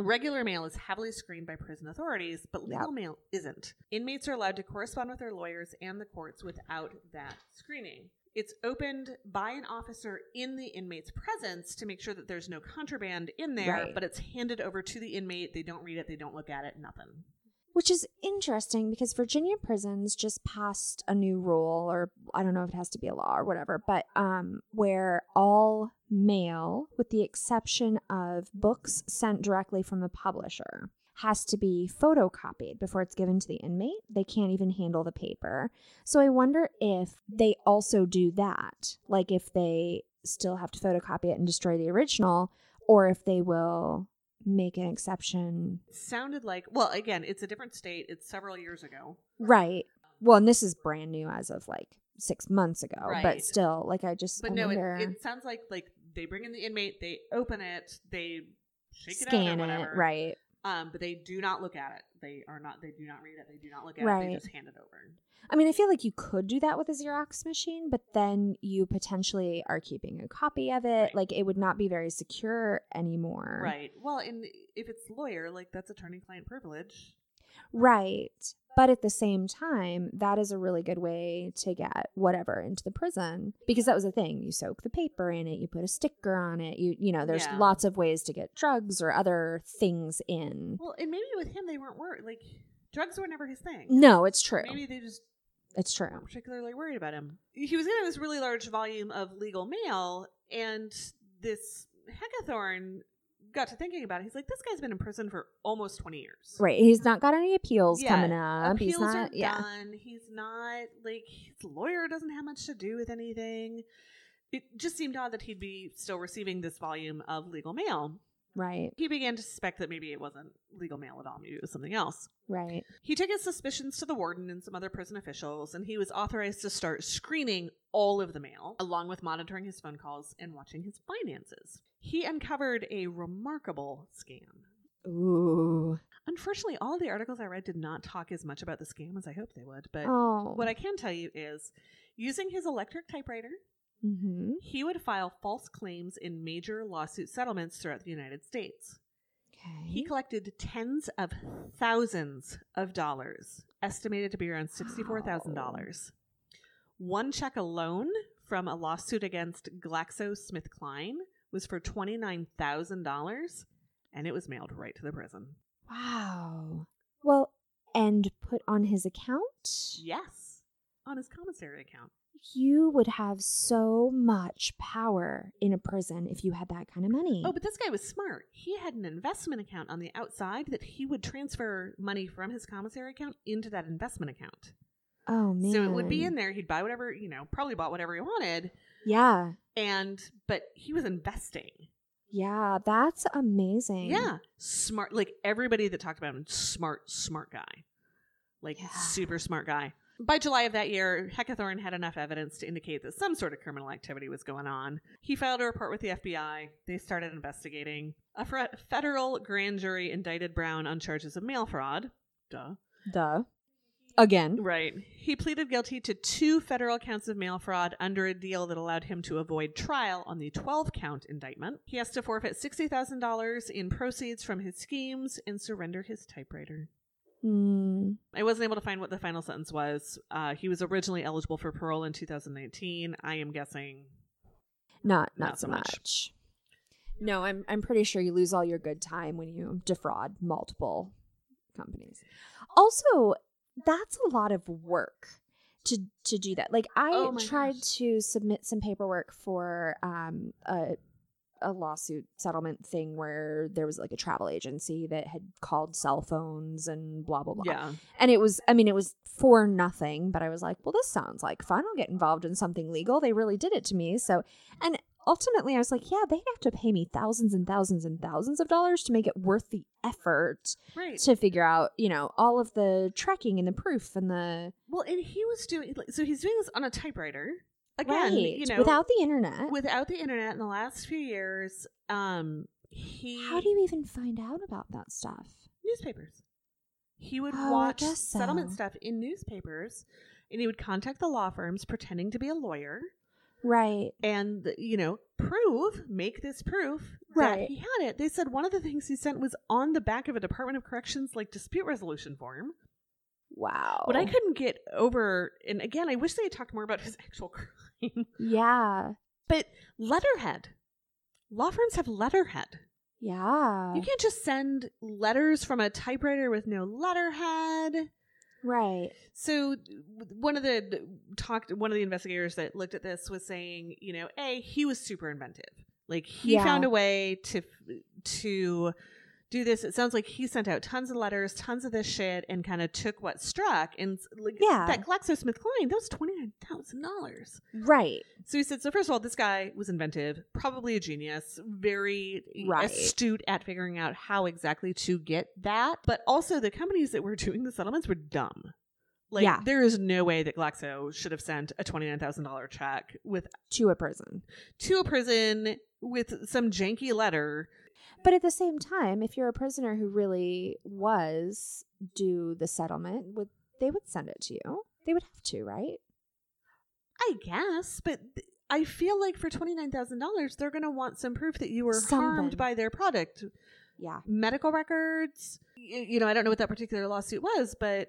Regular mail is heavily screened by prison authorities, but legal Yep. mail isn't. Inmates are allowed to correspond with their lawyers and the courts without that screening. It's opened by an officer in the inmate's presence to make sure that there's no contraband in there, Right. but it's handed over to the inmate. They don't read it, they don't look at it, nothing. Which is interesting because Virginia prisons just passed a new rule, or I don't know if it has to be a law or whatever, but um, where all mail, with the exception of books sent directly from the publisher, has to be photocopied before it's given to the inmate. They can't even handle the paper. So I wonder if they also do that, like if they still have to photocopy it and destroy the original, or if they will make an exception sounded like well again it's a different state it's several years ago Right. Well, and this is brand new as of like six months ago, Right. but still, like I just but I no wonder, it, it sounds like like they bring in the inmate they open it they shake it out scan or it, right? Um but they do not look at it. They are not they do not read it. They do not look at it. Right. they just hand it over. I mean, I feel like you could do that with a Xerox machine, but then you potentially are keeping a copy of it. Right. Like it would not be very secure anymore, right. Well and if it's lawyer like that's attorney client privilege Right. But at the same time, that is a really good way to get whatever into the prison because that was the thing. You soak the paper in it, you put a sticker on it. You you know, there's Yeah. lots of ways to get drugs or other things in. well and maybe with him they weren't worried like drugs were never his thing No, it's true. maybe they just It's true. weren't particularly worried about him. He was getting this really large volume of legal mail, and this Heckathorn got to thinking about it. He's like, this guy's been in prison for almost 20 years. Right. He's not got any appeals Yeah, coming up. He's Appeals not are yeah. done. He's not, like, his lawyer doesn't have much to do with anything. It just seemed odd that he'd be still receiving this volume of legal mail. Right. He began to suspect that maybe it wasn't legal mail at all. Maybe it was something else. Right. He took his suspicions to the warden and some other prison officials, and he was authorized to start screening all of the mail, along with monitoring his phone calls and watching his finances. He uncovered a remarkable scam. Ooh. Unfortunately, all the articles I read did not talk as much about the scam as I hoped they would, but Oh. what I can tell you is using his electric typewriter, mm-hmm. he would file false claims in major lawsuit settlements throughout the United States. Okay. He collected tens of thousands of dollars, estimated to be around $64,000. One check alone from a lawsuit against GlaxoSmithKline was for $29,000, and it was mailed right to the prison. wow. Well, and put on his account? Yes, on his commissary account. You would have so much power in a prison if you had that kind of money. Oh, but this guy was smart. He had an investment account on the outside that he would transfer money from his commissary account into that investment account. Oh, man. So it would be in there. He'd buy whatever, you know, probably bought whatever he wanted. Yeah. And, but he was investing. Yeah, that's amazing. Yeah. Smart. Like everybody that talked about him, smart, smart guy. Like Yeah. super smart guy. By July of that year, Heckathorn had enough evidence to indicate that some sort of criminal activity was going on. He filed a report with the FBI. They started investigating. A federal grand jury indicted Brown on charges of mail fraud. Duh. Duh. Again. Right. He pleaded guilty to two federal counts of mail fraud under a deal that allowed him to avoid trial on the 12 count indictment. He has to forfeit $60,000 in proceeds from his schemes and surrender his typewriter. Hmm. I wasn't able to find what the final sentence was. Uh, he was originally eligible for parole in 2019. I am guessing. Not not, Not so so much. much. No, I'm I'm pretty sure you lose all your good time when you defraud multiple companies. Also, that's a lot of work to to do that. Like I Oh tried gosh. to submit some paperwork for um a a lawsuit settlement thing where there was like a travel agency that had called cell phones and blah blah blah. Yeah. And it was, I mean, it was for nothing, but I was like, well, this sounds like fun. I'll get involved in something legal. They really did it to me. So, and ultimately, I was like, yeah, they'd have to pay me thousands and thousands and thousands of dollars to make it worth the effort Right. to figure out, you know, all of the tracking and the proof and the. Well, and he was doing so. He's doing this on a typewriter again. right. You know, without the internet. without the internet in the last few years. Um, he how do you even find out about that stuff? newspapers. He would Oh, watch so. settlement stuff in newspapers, and he would contact the law firms pretending to be a lawyer. Right. and you know prove make this proof that Right. he had it they said one of the things he sent was on the back of a department of corrections like dispute resolution form Wow. what i couldn't get over and again i wish they had talked more about his actual [LAUGHS] crime Yeah. but letterhead law firms have letterhead Yeah. you can't just send letters from a typewriter with no letterhead right. So one of the talked one of the investigators that looked at this was saying, you know, a he was super inventive. Like he Yeah. found a way to to do this. It sounds like he sent out tons of letters, tons of this shit, and kind of took what struck. And like Yeah. that GlaxoSmithKline, that was twenty nine thousand dollars. Right. So he said, so first of all, this guy was inventive, probably a genius, very Right. astute at figuring out how exactly to get that. But also, the companies that were doing the settlements were dumb. Like, Yeah. there is no way that Glaxo should have sent a $29,000 check with To a prison. to a prison with some janky letter. But at the same time, if you're a prisoner who really was due the settlement, would they would send it to you? They would have to, right? I guess, but th- I feel like for $29,000, they're going to want some proof that you were harmed by their product. Yeah. medical records. Y- You know, I don't know what that particular lawsuit was, but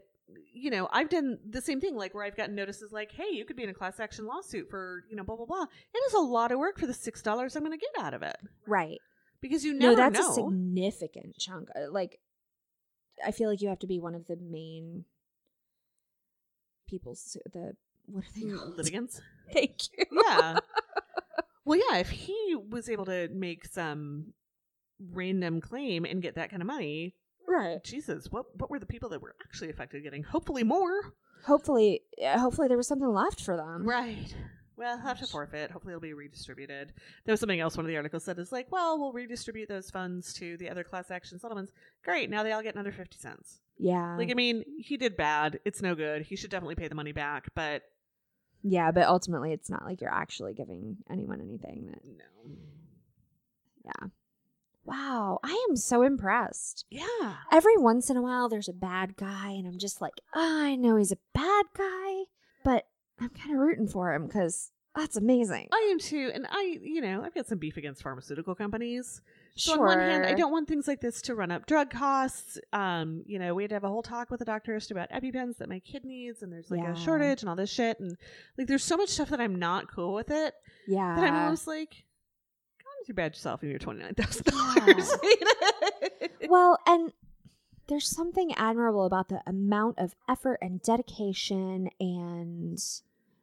you know, I've done the same thing, like where I've gotten notices like, "Hey, you could be in a class action lawsuit for you know, blah blah blah." It is a lot of work for the six dollars I'm going to get out of it Right. Because you No, that's know. a significant chunk. Uh, Like, I feel like you have to be one of the main people. The what are they called? litigants. [LAUGHS] Thank you. Yeah. [LAUGHS] well, yeah. If he was able to make some random claim and get that kind of money, Right. Jesus, what what were the people that were actually affected getting? Hopefully more. Hopefully, hopefully there was something left for them. Right. Well, he'll have to forfeit. Hopefully, it'll be redistributed. There was something else one of the articles said is like, well, we'll redistribute those funds to the other class action settlements. Great. Now they all get another 50 cents. Yeah. Like, I mean, he did bad. It's no good. He should definitely pay the money back, but yeah, but ultimately, it's not like you're actually giving anyone anything. That no. yeah. Wow, I am so impressed. Yeah. Every once in a while, there's a bad guy, and I'm just like, oh, I know he's a bad guy, but I'm kind of rooting for him because that's amazing. I am too. And I, you know, I've got some beef against pharmaceutical companies. So sure. on one hand, I don't want things like this to run up drug costs. Um, you know, we had to have a whole talk with the doctorist about EpiPens that my kid needs, and there's like Yeah. a shortage and all this shit, and like there's so much stuff that I'm not cool with it Yeah. that I'm almost like, go on with your bad yourself and your twenty nine thousand dollars. [LAUGHS] well, and there's something admirable about the amount of effort and dedication and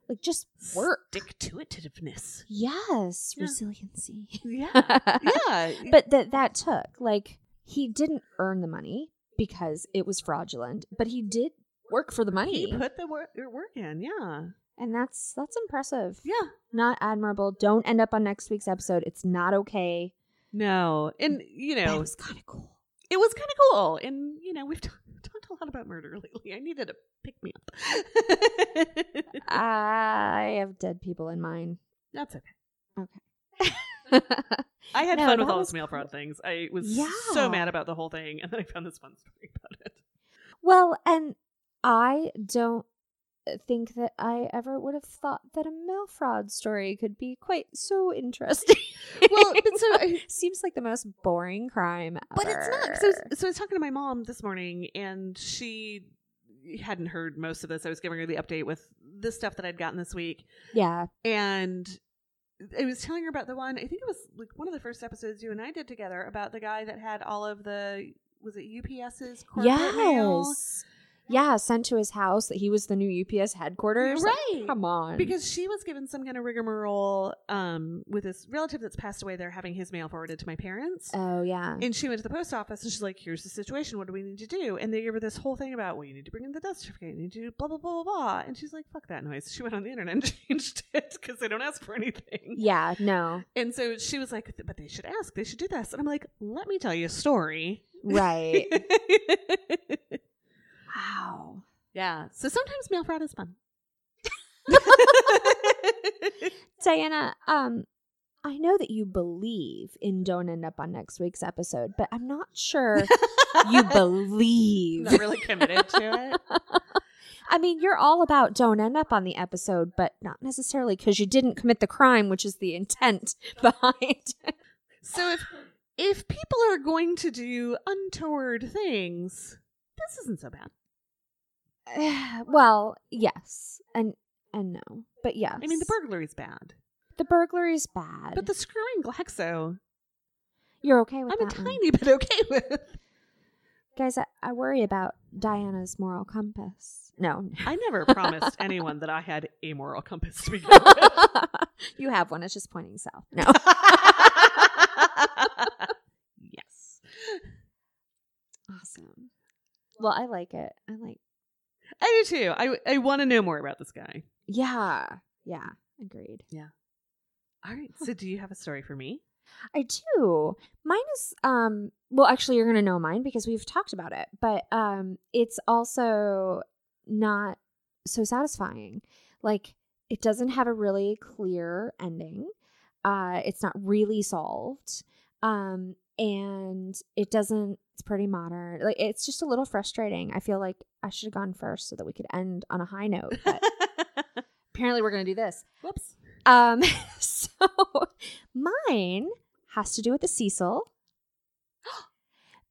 like just work. Stick to itiveness. Yes, Yeah. resiliency. Yeah, [LAUGHS] yeah. [LAUGHS] but that that took like he didn't earn the money because it was fraudulent, but he did work for the money, he put the work, work in. Yeah, and that's that's impressive. yeah. Not admirable. Don't end up on next week's episode. It's not okay. No, and you But know, it was kind of cool. it was kind of cool. And you know, we've talked a lot about murder [LAUGHS] lately. I needed a pick me up. [LAUGHS] I have dead people in mind. That's okay. Okay. I had [LAUGHS] No, fun with all those mail fraud things. I was Yeah. so mad about the whole thing, and then I found this fun story about it. well, and I don't think that I ever would have thought that a mail fraud story could be quite so interesting. [LAUGHS] Well, but so [LAUGHS] I- seems like the most boring crime ever. But it's not. So, so I was talking to my mom this morning, and she hadn't heard most of this. I was giving her the update with the stuff that I'd gotten this week, yeah, and I was telling her about the one. I think it was like one of the first episodes you and I did together about the guy that had all of the was it UPS's corporate mail. Yes, yeah, sent to his house that he was the new UPS headquarters. Like, Right. come on, Because she was given some kind of rigmarole um, with this relative that's passed away. They're having his mail forwarded to my parents. oh yeah, And she went to the post office and she's like, here's the situation. What do we need to do? And they gave her this whole thing about, well, you need to bring in the death certificate. You need to do blah, blah, blah, blah, blah. And she's like, fuck that noise. She went on the internet and [LAUGHS] changed it because they don't ask for anything. yeah, no, And so she was like, but they should ask. They should do this. And I'm like, let me tell you a story. right. [LAUGHS] wow. yeah. So sometimes mail fraud is fun. [LAUGHS] [LAUGHS] Diana, um, I know that you believe in Don't End Up on next week's episode, but I'm not sure you [LAUGHS] believe. Not really committed to it. I mean, you're all about don't end up on the episode, but not necessarily because you didn't commit the crime, which is the intent behind. So if if people are going to do untoward things, this isn't so bad. [SIGHS] well, yes, and and no, but yes. I mean, the burglary's bad, the burglary's bad, but the screwing Glaxo, you're okay with that. I'm a one. tiny bit okay [LAUGHS] with. guys. I, I worry about Diana's moral compass. No, [LAUGHS] I never promised anyone that I had a moral compass to begin with. [LAUGHS] you have one. It's just pointing south. No. yes, Awesome. Well, I like it. I like. I do too. I I want to know more about this guy. Yeah. Yeah. Agreed. Yeah. All right. So, do you have a story for me? [LAUGHS] I do. Mine is um well actually you're going to know mine because we've talked about it, but um it's also not so satisfying. Like it doesn't have a really clear ending. Uh it's not really solved. Um and it doesn't it's pretty modern. Like it's just a little frustrating. I feel like I should have gone first so that we could end on a high note, but [LAUGHS] apparently we're going to do this. Whoops. Um, [LAUGHS] so mine has to do with the Cecil. [GASPS]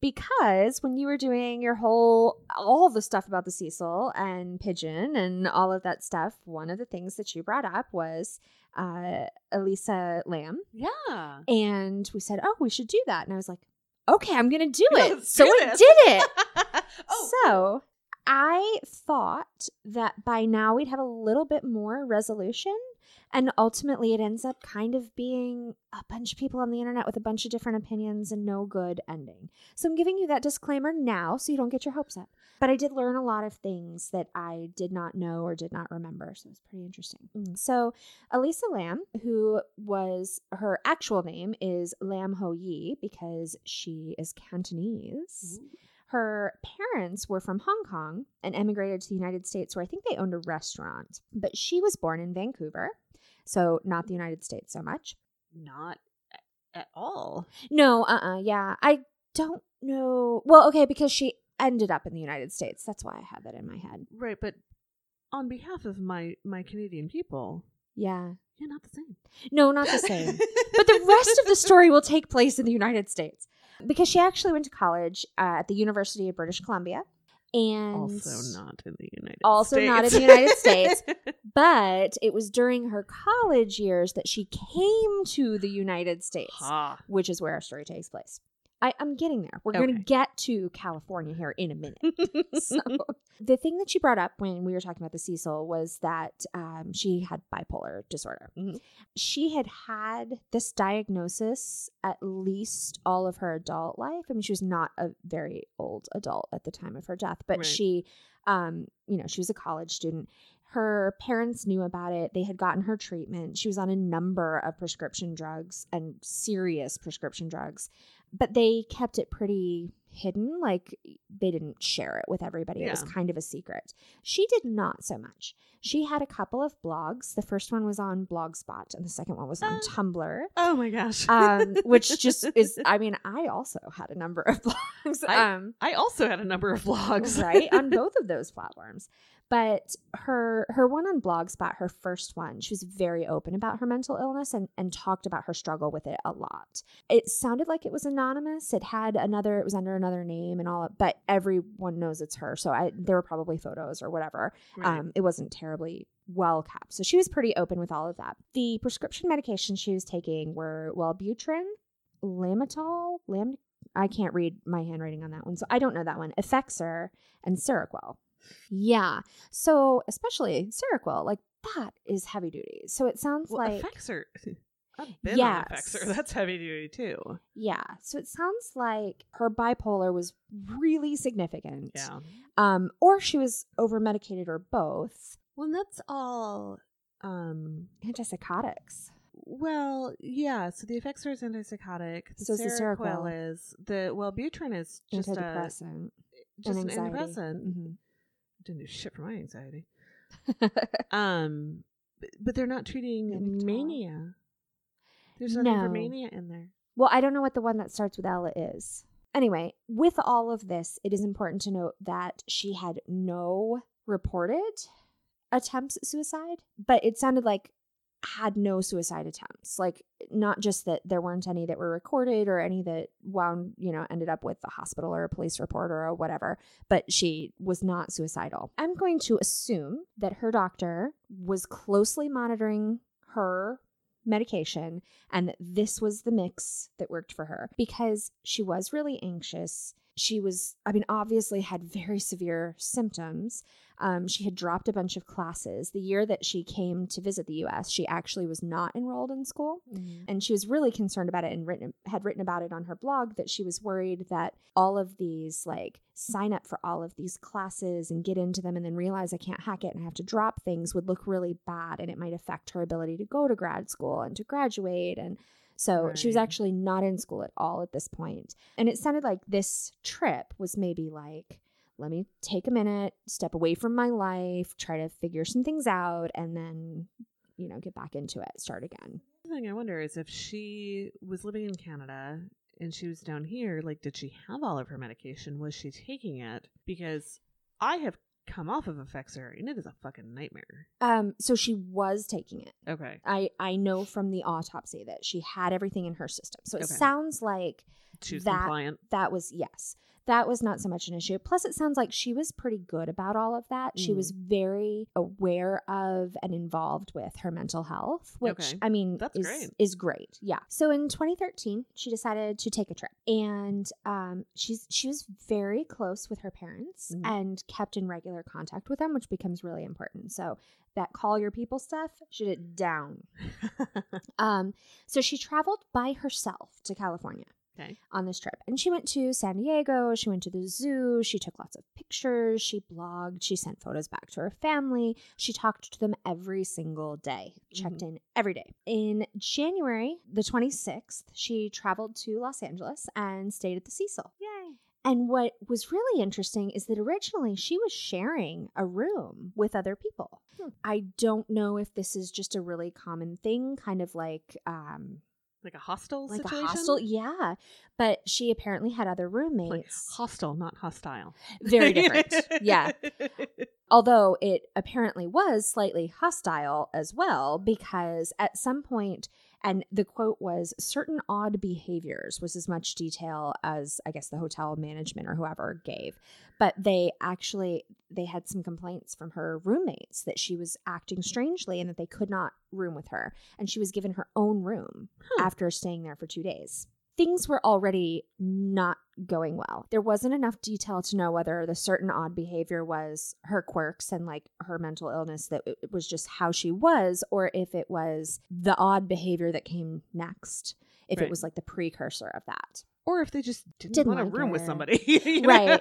Because when you were doing your whole, all the stuff about the Cecil and Pigeon and all of that stuff, one of the things that you brought up was uh, Elisa Lam. Yeah. And we said, oh, we should do that. And I was like, okay, I'm going to do [LAUGHS] it. let's So do we did it. [LAUGHS] oh, So I thought that by now we'd have a little bit more resolution. And ultimately, it ends up kind of being a bunch of people on the internet with a bunch of different opinions and no good ending. So I'm giving you that disclaimer now so you don't get your hopes up. But I did learn a lot of things that I did not know or did not remember. So it's pretty interesting. Mm. So Elisa Lam, who was her actual name is Lam Ho Yi because she is Cantonese. Her parents were from Hong Kong and emigrated to the United States, where I think they owned a restaurant. But she was born in Vancouver, so not the United States so much. not at all. No, uh uh yeah. I don't know. Well, okay, because she ended up in the United States. That's why I had that in my head. Right, but on behalf of my my Canadian people, Yeah. Yeah, not the same. No, not the same. [LAUGHS] but the rest of the story will take place in the United States because she actually went to college uh, at the University of British Columbia. And also not in the United States. Also States. not in the United States. [LAUGHS] but it was during her college years that she came to the United States, ha. which is where our story takes place. I, I'm getting there. We're going to get to California here in a minute. [LAUGHS] so the thing that she brought up when we were talking about the Cecil was that um, she had bipolar disorder. Mhm. She had had this diagnosis at least all of her adult life. I mean, she was not a very old adult at the time of her death, but Right. she, um, you know, she was a college student. Her parents knew about it. They had gotten her treatment. She was on a number of prescription drugs and serious prescription drugs, but they kept it pretty hidden. Like they didn't share it with everybody. It was kind of a secret. She did not so much. She had a couple of blogs. The first one was on Blogspot, and the second one was on Ah. Tumblr. Oh my gosh. Um, which just [LAUGHS] is, I mean, I also had a number of [LAUGHS] blogs. I- um, I also had a number of blogs, right on [LAUGHS] both of those platforms But her her one on Blogspot, her first one, she was very open about her mental illness and, and talked about her struggle with it a lot. It sounded like it was anonymous. It had another, it was under another name and all, but everyone knows it's her. So I there were probably photos or whatever. Right. Um, it wasn't terribly well kept. So she was pretty open with all of that. The prescription medications she was taking were Wellbutrin, Lamitol, Lam I can't read my handwriting on that one. So I don't know that one. Effexor and Seroquel. Yeah. So especially Seroquel, like that is heavy duty. So it sounds well, like Effexor. [LAUGHS] I've been Yes. on Effexor. That's heavy duty too. yeah. So it sounds like her bipolar was really significant. Yeah. Um, or she was over medicated or both. Well, that's all. Um. Antipsychotics. Well, yeah. So the Effexor is antipsychotic. The So is the Seroquel Seroquel. is the Wellbutrin is just a Antidepressant. just and an antidepressant. Mhm. Didn't do shit for my anxiety. [LAUGHS] Um, but, but they're not treating mania. There's nothing for mania in there. Well, I don't know what the one that starts with Ella is. Anyway, with all of this, it is important to note that she had no reported attempts at suicide, but it sounded like had no suicide attempts. Like not just that there weren't any that were recorded or any that wound, you know, ended up with the hospital or a police report or whatever, but she was not suicidal. I'm going to assume that her doctor was closely monitoring her medication and that this was the mix that worked for her because she was really anxious. She was, I mean, obviously had very severe symptoms. Um, she had dropped a bunch of classes. The year that she came to visit the US, she actually was not enrolled in school. And she was really concerned about it and written, had written about it on her blog that she was worried that all of these, like, sign up for all of these classes and get into them and then realize I can't hack it and I have to drop things would look really bad and it might affect her ability to go to grad school and to graduate. And so she was actually not in school at all at this point. And it sounded like this trip was maybe like, let me take a minute, step away from my life, try to figure some things out, and then, you know, get back into it, start again. The thing I wonder is if she was living in Canada and she was down here, like, did she have all of her medication? Was she taking it? Because I have come off of Effexor and it is a fucking nightmare. Um, so she was taking it. Okay. I I know from the autopsy that she had everything in her system. So it Okay. sounds like She That- compliant. that was yes. That was not so much an issue. Plus, it sounds like she was pretty good about all of that. She Mm. was very aware of and involved with her mental health, which Okay. I mean That's is, great. is great. Yeah. So in 2013, she decided to take a trip, and um, she's she was very close with her parents Mhm. and kept in regular contact with them, which becomes really important. So that call your people stuff, should it down. [LAUGHS] Um, so she traveled by herself to California okay. on this trip. And she went to San Diego, she went to the zoo, she took lots of pictures, she blogged, she sent photos back to her family, she talked to them every single day, checked in every day. In January the 26th, she traveled to Los Angeles and stayed at the Cecil. Yay. And what was really interesting is that originally she was sharing a room with other people. Hmm. I don't know if this is just a really common thing, kind of like um, Like a hostel like situation? a hostel. Yeah, but she apparently had other Like roommates. hostile, not hostile. Very different. yeah. [LAUGHS] Although it apparently was slightly hostile as well, because at some point, and the quote was certain odd behaviors was as much detail as I guess the hotel management or whoever gave. But they actually they had some complaints from her roommates that she was acting strangely and that they could not room with her. And she was given her own room Huh. after staying there for two days. Things were already not going well. There wasn't enough detail to know whether the certain odd behavior was her quirks and like her mental illness, that it was just how she was, or if it was the odd behavior that came next, if Right. it was like the precursor of that. Or if they just didn't, Didn't want like to room with somebody. [LAUGHS] you Right.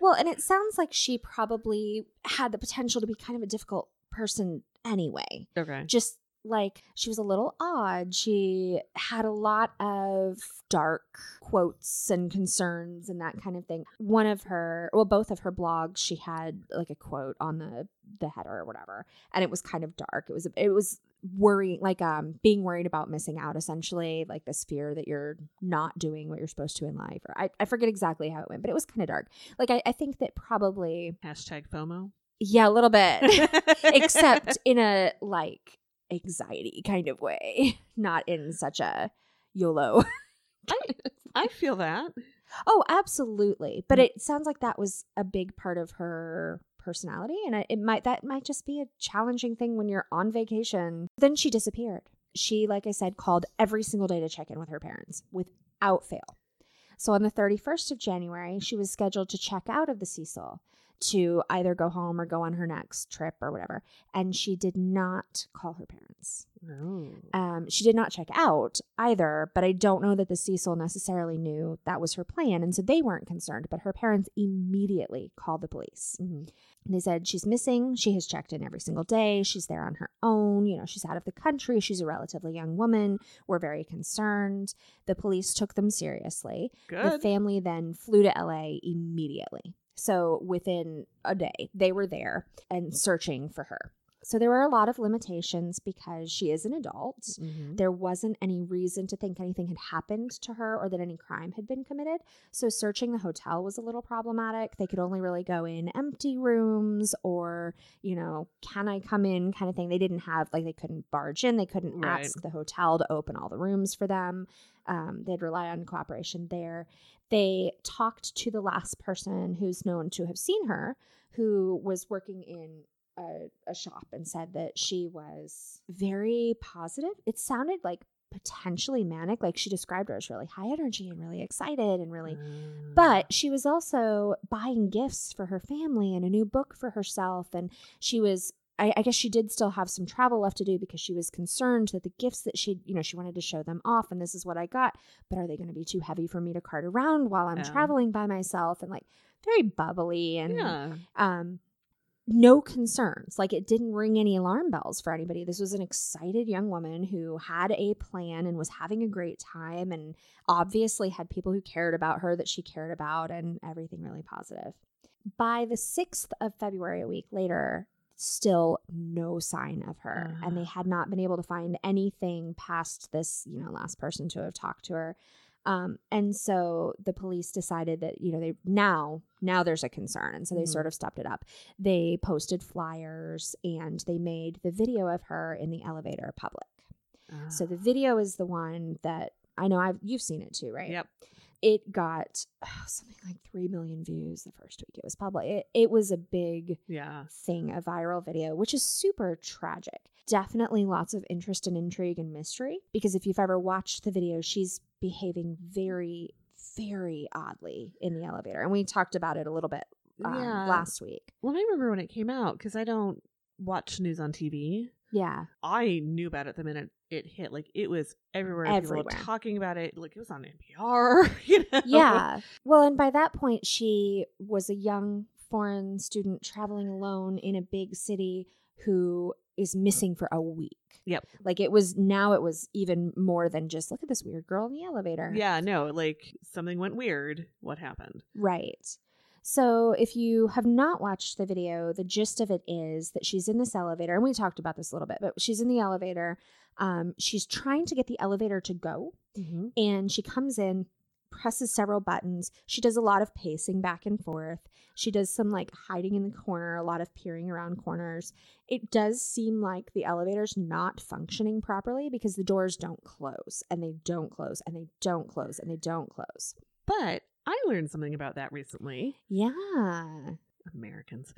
Well, and it sounds like she probably had the potential to be kind of a difficult person anyway. okay. just like she was a little odd. She had a lot of dark quotes and concerns and that kind of thing. One of her, well, both of her blogs, she had like a quote on the the header or whatever, and it was kind of dark. It was it was worrying, like um being worried about missing out, essentially, like this fear that you're not doing what you're supposed to in life. Or I, I forget exactly how it went, but it was kind of dark. Like I, I think that probably Hashtag FOMO. Yeah, a little bit. [LAUGHS] Except in a like anxiety kind of way, [LAUGHS] not in such a YOLO. [LAUGHS] I I feel that. oh, absolutely. But Mm. it sounds like that was a big part of her personality and it might that might just be a challenging thing when you're on vacation. Then she disappeared. She like I said called every single day to check in with her parents without fail. So on the 31st of January, she was scheduled to check out of the Cecil to either go home or go on her next trip or whatever. And she did not call her parents. Oh. Um, she did not check out either, but I don't know that the Cecil necessarily knew that was her plan. And so they weren't concerned, but her parents immediately called the police. Mhm. They said she's missing. She has checked in every single day. She's there on her own. You know, she's out of the country. She's a relatively young woman. We're very concerned. The police took them seriously. The family then flew to LA immediately. So within a day, they were there and searching for her. So there were a lot of limitations because she is an adult. Mhm. There wasn't any reason to think anything had happened to her or that any crime had been committed. So searching the hotel was a little problematic. They could only really go in empty rooms or, you know, can I come in kind of thing. They didn't have, like, they couldn't barge in. They couldn't Right. ask the hotel to open all the rooms for them. Um, they'd rely on cooperation there. They talked to the last person who's known to have seen her, who was working in a, a shop and said that she was very positive. It sounded like potentially manic. Like she described her as really high energy and really excited and really. Mm. But she was also buying gifts for her family and a new book for herself. And she was, I, I guess she did still have some travel left to do because she was concerned that the gifts that she, you know, she wanted to show them off. And this is what I got. But are they going to be too heavy for me to cart around while I'm Yeah. traveling by myself? And like very bubbly and yeah. um no concerns. Like it didn't ring any alarm bells for anybody. This was an excited young woman who had a plan and was having a great time and obviously had people who cared about her that she cared about and everything really positive. By the 6th of february a week later still no sign of her. And they ah. had not been able to find anything past this you know last person to have talked to her um, and so the police decided that you know they now now there's a concern and so they Mhm. sort of stepped it up they posted flyers and they made the video of her in the elevator public so the video is the one that i know i've you've seen it too right Yep. it got oh, [SIGHS] something like 3 million views the first week it was public it, it was a big Yeah. thing, a viral video, which is super tragic. Definitely lots of interest and intrigue and mystery because if you've ever watched the video, she's behaving very, very oddly in the elevator. And we talked about it a little bit um, yeah. last week. Well, I remember when it came out because I don't watch news on TV. Yeah. I knew about it the minute it hit. Like it was everywhere. People Everywhere. were talking about it. Like it was on NPR. [LAUGHS] You know? Yeah. Well, and by that point, she was a young foreign student traveling alone in a big city who is missing for a week. Yep. Like it was now, it was even more than just look at this weird girl in the elevator. Yeah. No. Like something went weird. What happened? Right. So, if you have not watched the video, the gist of it is that she's in this elevator, and we talked about this a little bit, but she's in the elevator. Um, she's trying to get the elevator to go, Mm-hmm. and she comes in, presses several buttons. She does a lot of pacing back and forth. She does some like hiding in the corner, a lot of peering around corners. It does seem like the elevator's not functioning properly because the doors don't close, and they don't close, and they don't close, and they don't close. But I learned something about that recently. Yeah. Americans.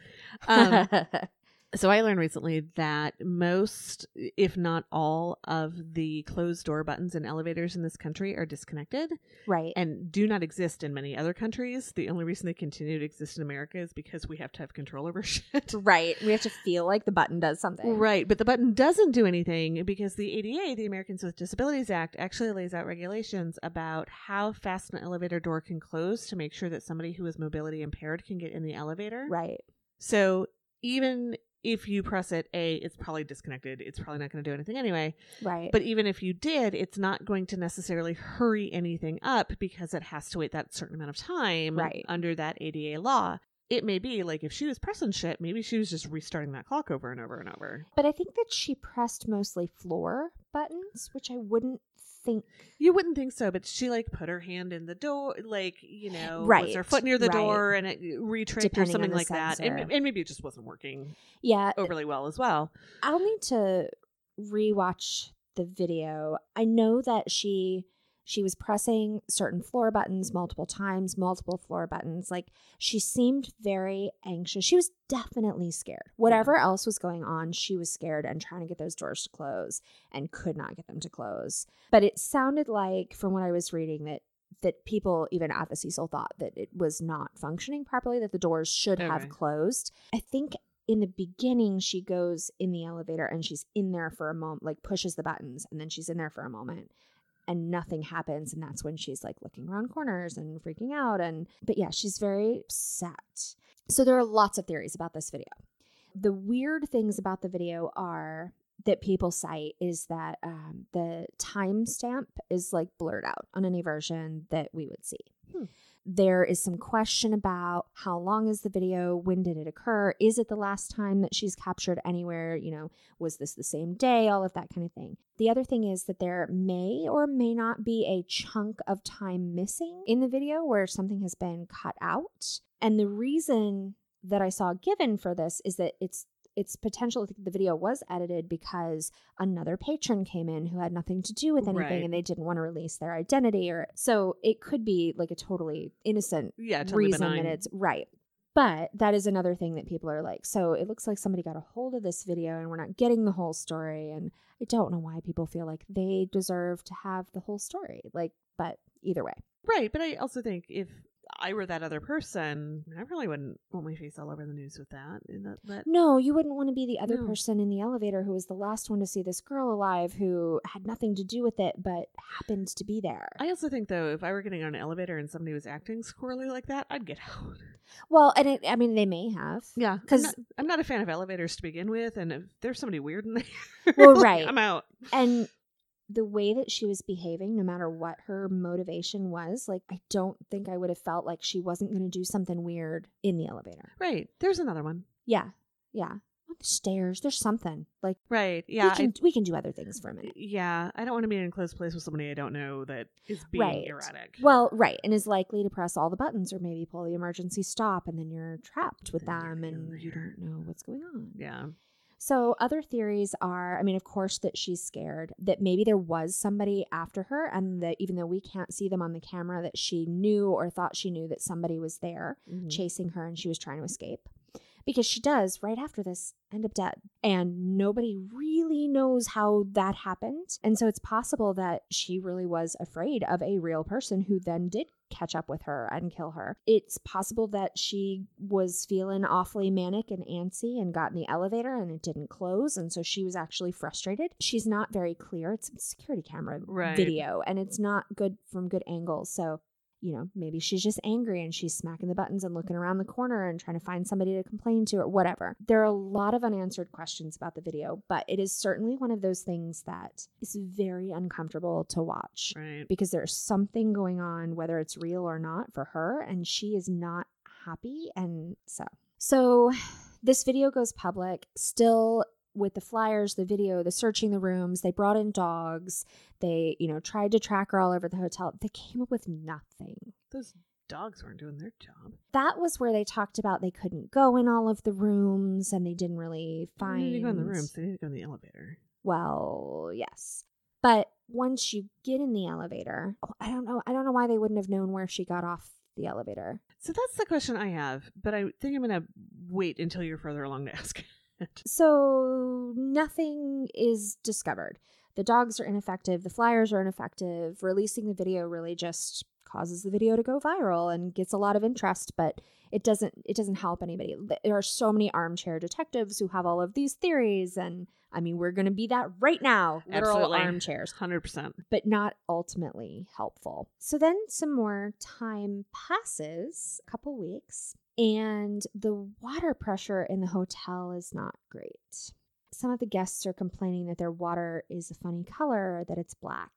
Um, [LAUGHS] so I learned recently that most, if not all, of the closed door buttons in elevators in this country are disconnected right. and do not exist in many other countries. The only reason they continue to exist in America is because we have to have control over [LAUGHS] shit. Right. We have to feel like the button does something. Right, but the button doesn't do anything because the ADA, the Americans with Disabilities Act, actually lays out regulations about how fast an elevator door can close to make sure that somebody who is mobility impaired can get in the elevator. Right. So even if you press it, A, it's probably disconnected. It's probably not going to do anything anyway. Right. But even if you did, it's not going to necessarily hurry anything up because it has to wait that certain amount of time Right. under that ADA law. it may be like if she was pressing shit, maybe she was just restarting that clock over and over and over. But I think that she pressed mostly floor buttons, which I wouldn't think. You wouldn't think so, but she like put her hand in the door, like you know, Right, was her foot near the right. door, and it uh, retricked or something like that, and, and maybe it just wasn't working Yeah, uh, overly well as well. I'll need to rewatch the video. I know that she she was pressing certain floor buttons multiple times, multiple floor buttons. Like she seemed very anxious. She was definitely scared. Whatever else was going on, she was scared and trying to get those doors to close and could not get them to close. But it sounded like from what I was reading that that people even at the Cecil thought that it was not functioning properly, that the doors should have closed. I think in the beginning she goes in the elevator and she's in there for a moment like pushes the buttons and then she's in there for a moment and nothing happens and that's when she's like looking around corners and freaking out and but yeah she's very upset. So there are lots of theories about this video. The weird things about the video are that people cite is that um, the timestamp is like blurred out on any version that we would see. Hmm. There is some question about how long is the video when did it occur is it the last time that she's captured anywhere you know was this the same day all of that kind of thing. The other thing is that there may or may not be a chunk of time missing in the video where something has been cut out. And the reason that i saw given for this is that it's it's potential the video was edited because another patron came in who had nothing to do with anything Right. and they didn't want to release their identity or so it could be like a totally innocent Yeah, totally reason benign. that it's right. But that is another thing that people are like, so it looks like somebody got a hold of this video and we're not getting the whole story. And I don't know why people feel like they deserve to have the whole story. Like, but either way. Right, but I also think if I were that other person, I really wouldn't want my face all over the news with that. That, that No, you wouldn't want to be the other No. person in the elevator who was the last one to see this girl alive who had nothing to do with it but happened to be there. I also think though, if I were getting on an elevator and somebody was acting squirrely like that, I'd get [LAUGHS] out. well, and it, I mean, they may have. Yeah, 'Cause- I'm I'm not a fan of elevators to begin with, and if there's somebody weird in [LAUGHS] there, Well, right. I'm out. and the way that she was behaving no matter what her motivation was like i don't think i would have felt like she wasn't going to do something weird in the elevator. Right, there's another one. yeah. Yeah. On the stairs. There's something. Like Right, yeah, we, can, we can do other things for a I, minute yeah. I don't want to be in a close place with somebody I don't know that is being Right. erratic. well right and is likely to press all the buttons or maybe pull the emergency stop and then you're trapped with them and you don't know what's going on. Yeah, So, other theories are I mean, of course, that she's scared, that maybe there was somebody after her, and that even though we can't see them on the camera, that she knew or thought she knew that somebody was there Mhm. chasing her and she was trying to escape. Because she does, right after this, end up dead. And nobody really knows how that happened. And so it's possible that she really was afraid of a real person who then did catch up with her and kill her. It's possible that she was feeling awfully manic and antsy and got in the elevator and it didn't close. And so she was actually frustrated. She's not very clear. It's a security camera Right. video and it's not good from good angles. So you know, maybe she's just angry and she's smacking the buttons and looking around the corner and trying to find somebody to complain to or whatever. There are a lot of unanswered questions about the video, but it is certainly one of those things that is very uncomfortable to watch right. because there's something going on, whether it's real or not, for her, and she is not happy. And so, so this video goes public still with the flyers, the video, the searching the rooms. They brought in dogs. They, you know, tried to track her all over the hotel. They came up with nothing. Those dogs weren't doing their job. That was where they talked about they couldn't go in all of the rooms and they didn't really find. They to go in the rooms. They to go in the elevator. Well, yes. But once you get in the elevator, oh, I don't know. I don't know why they wouldn't have known where she got off the elevator. So that's the question I have, but I think I'm going to wait until you're further along to [LAUGHS] ask. [LAUGHS] So nothing is discovered. The dogs are ineffective. The flyers are ineffective. Releasing the video really just causes the video to go viral and gets a lot of interest, but it doesn't it doesn't help anybody. There are so many armchair detectives who have all of these theories and I mean we're going to be that right now. Literal Absolutely. armchairs. 100%. but not ultimately helpful. So then some more time passes, a couple weeks, and the water pressure in the hotel is not great. some of the guests are complaining that their water is a funny color, that it's black,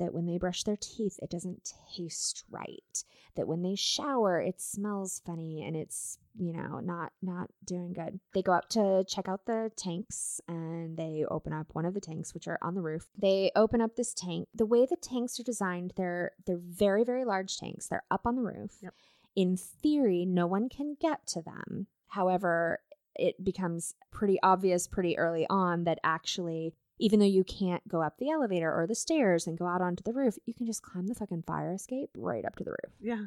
that when they brush their teeth, it doesn't taste right, that when they shower, it smells funny and it's, you know, not not doing good. They go up to check out the tanks and they open up one of the tanks which are on the roof. They open up this tank. The way the tanks are designed, they're they're very very large tanks. They're up on the roof. Yep. In theory, no one can get to them. However, it becomes pretty obvious pretty early on that actually even though you can't go up the elevator or the stairs and go out onto the roof, you can just climb the fucking fire escape right up to the roof. Yeah.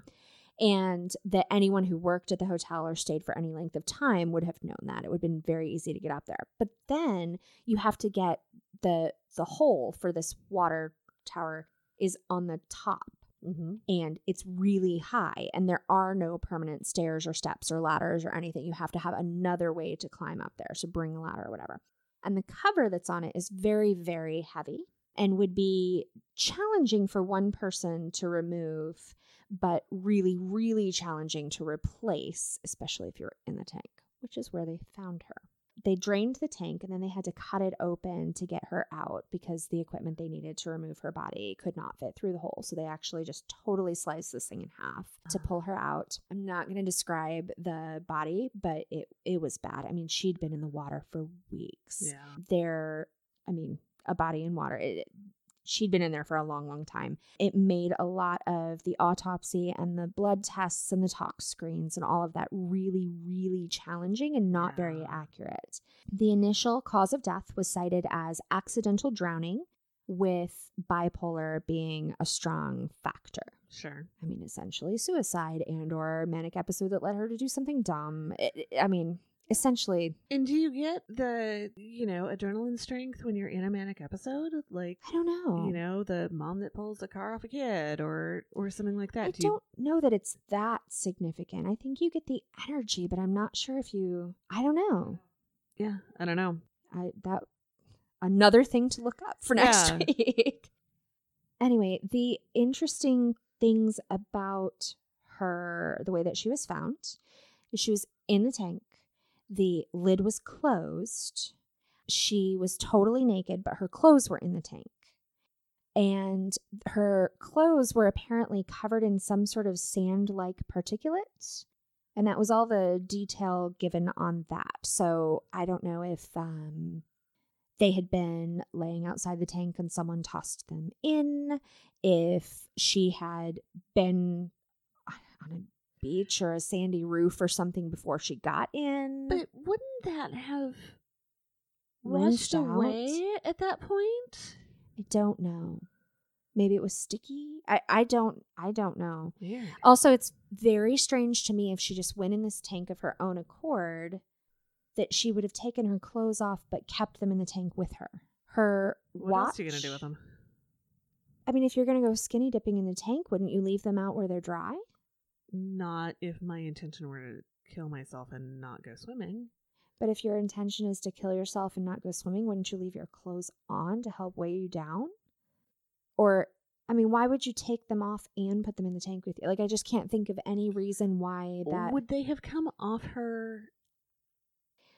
And that anyone who worked at the hotel or stayed for any length of time would have known that. It would have been very easy to get up there. But then you have to get the the hole for this water tower is on the top Mm-hmm. and it's really high and there are no permanent stairs or steps or ladders or anything you have to have another way to climb up there so bring a ladder or whatever and the cover that's on it is very very heavy and would be challenging for one person to remove but really really challenging to replace especially if you're in the tank which is where they found her they drained the tank and then they had to cut it open to get her out because the equipment they needed to remove her body could not fit through the hole. So they actually just totally sliced this thing in half to pull her out. I'm not going to describe the body, but it it was bad. I mean, she'd been in the water for weeks. Yeah. There, I mean, a body in water. It, she'd been in there for a long, long time. It made a lot of the autopsy and the blood tests and the tox screens and all of that really, really challenging and not very accurate. The initial cause of death was cited as accidental drowning, with bipolar being a strong factor. Sure. I mean, essentially suicide and or manic episode that led her to do something dumb. It- I mean, essentially, And do you get the, you know, adrenaline strength when you're in a manic episode? Like, I don't know. you know, the mom that pulls the car off a kid or or something like that. I Do you- don't know that it's that significant. I think you get the energy, but I'm not sure if you. I don't know. yeah, I don't know. I that another thing to look up for next Yeah. week. [LAUGHS] Anyway, the interesting things about her, the way that she was found, is she was in the tank. The lid was closed. She was totally naked, but her clothes were in the tank. And her clothes were apparently covered in some sort of sand like particulate. And that was all the detail given on that. So I don't know if um, they had been laying outside the tank and someone tossed them in, if she had been on beach or a sandy roof or something before she got in. But wouldn't that have washed out? away at that point? I don't know. Maybe it was sticky. I, I don't I don't know. Weird. Also, it's very strange to me if she just went in this tank of her own accord that she would have taken her clothes off but kept them in the tank with her. Her What watch. else are you gonna do with them? I mean, if you're gonna go skinny dipping in the tank, wouldn't you leave them out where they're dry? Not if my intention were to kill myself and not go swimming. But if your intention is to kill yourself and not go swimming, wouldn't you leave your clothes on to help weigh you down? Or, I mean, why would you take them off and put them in the tank with you? Like, I just can't think of any reason why that. Would they have come off her?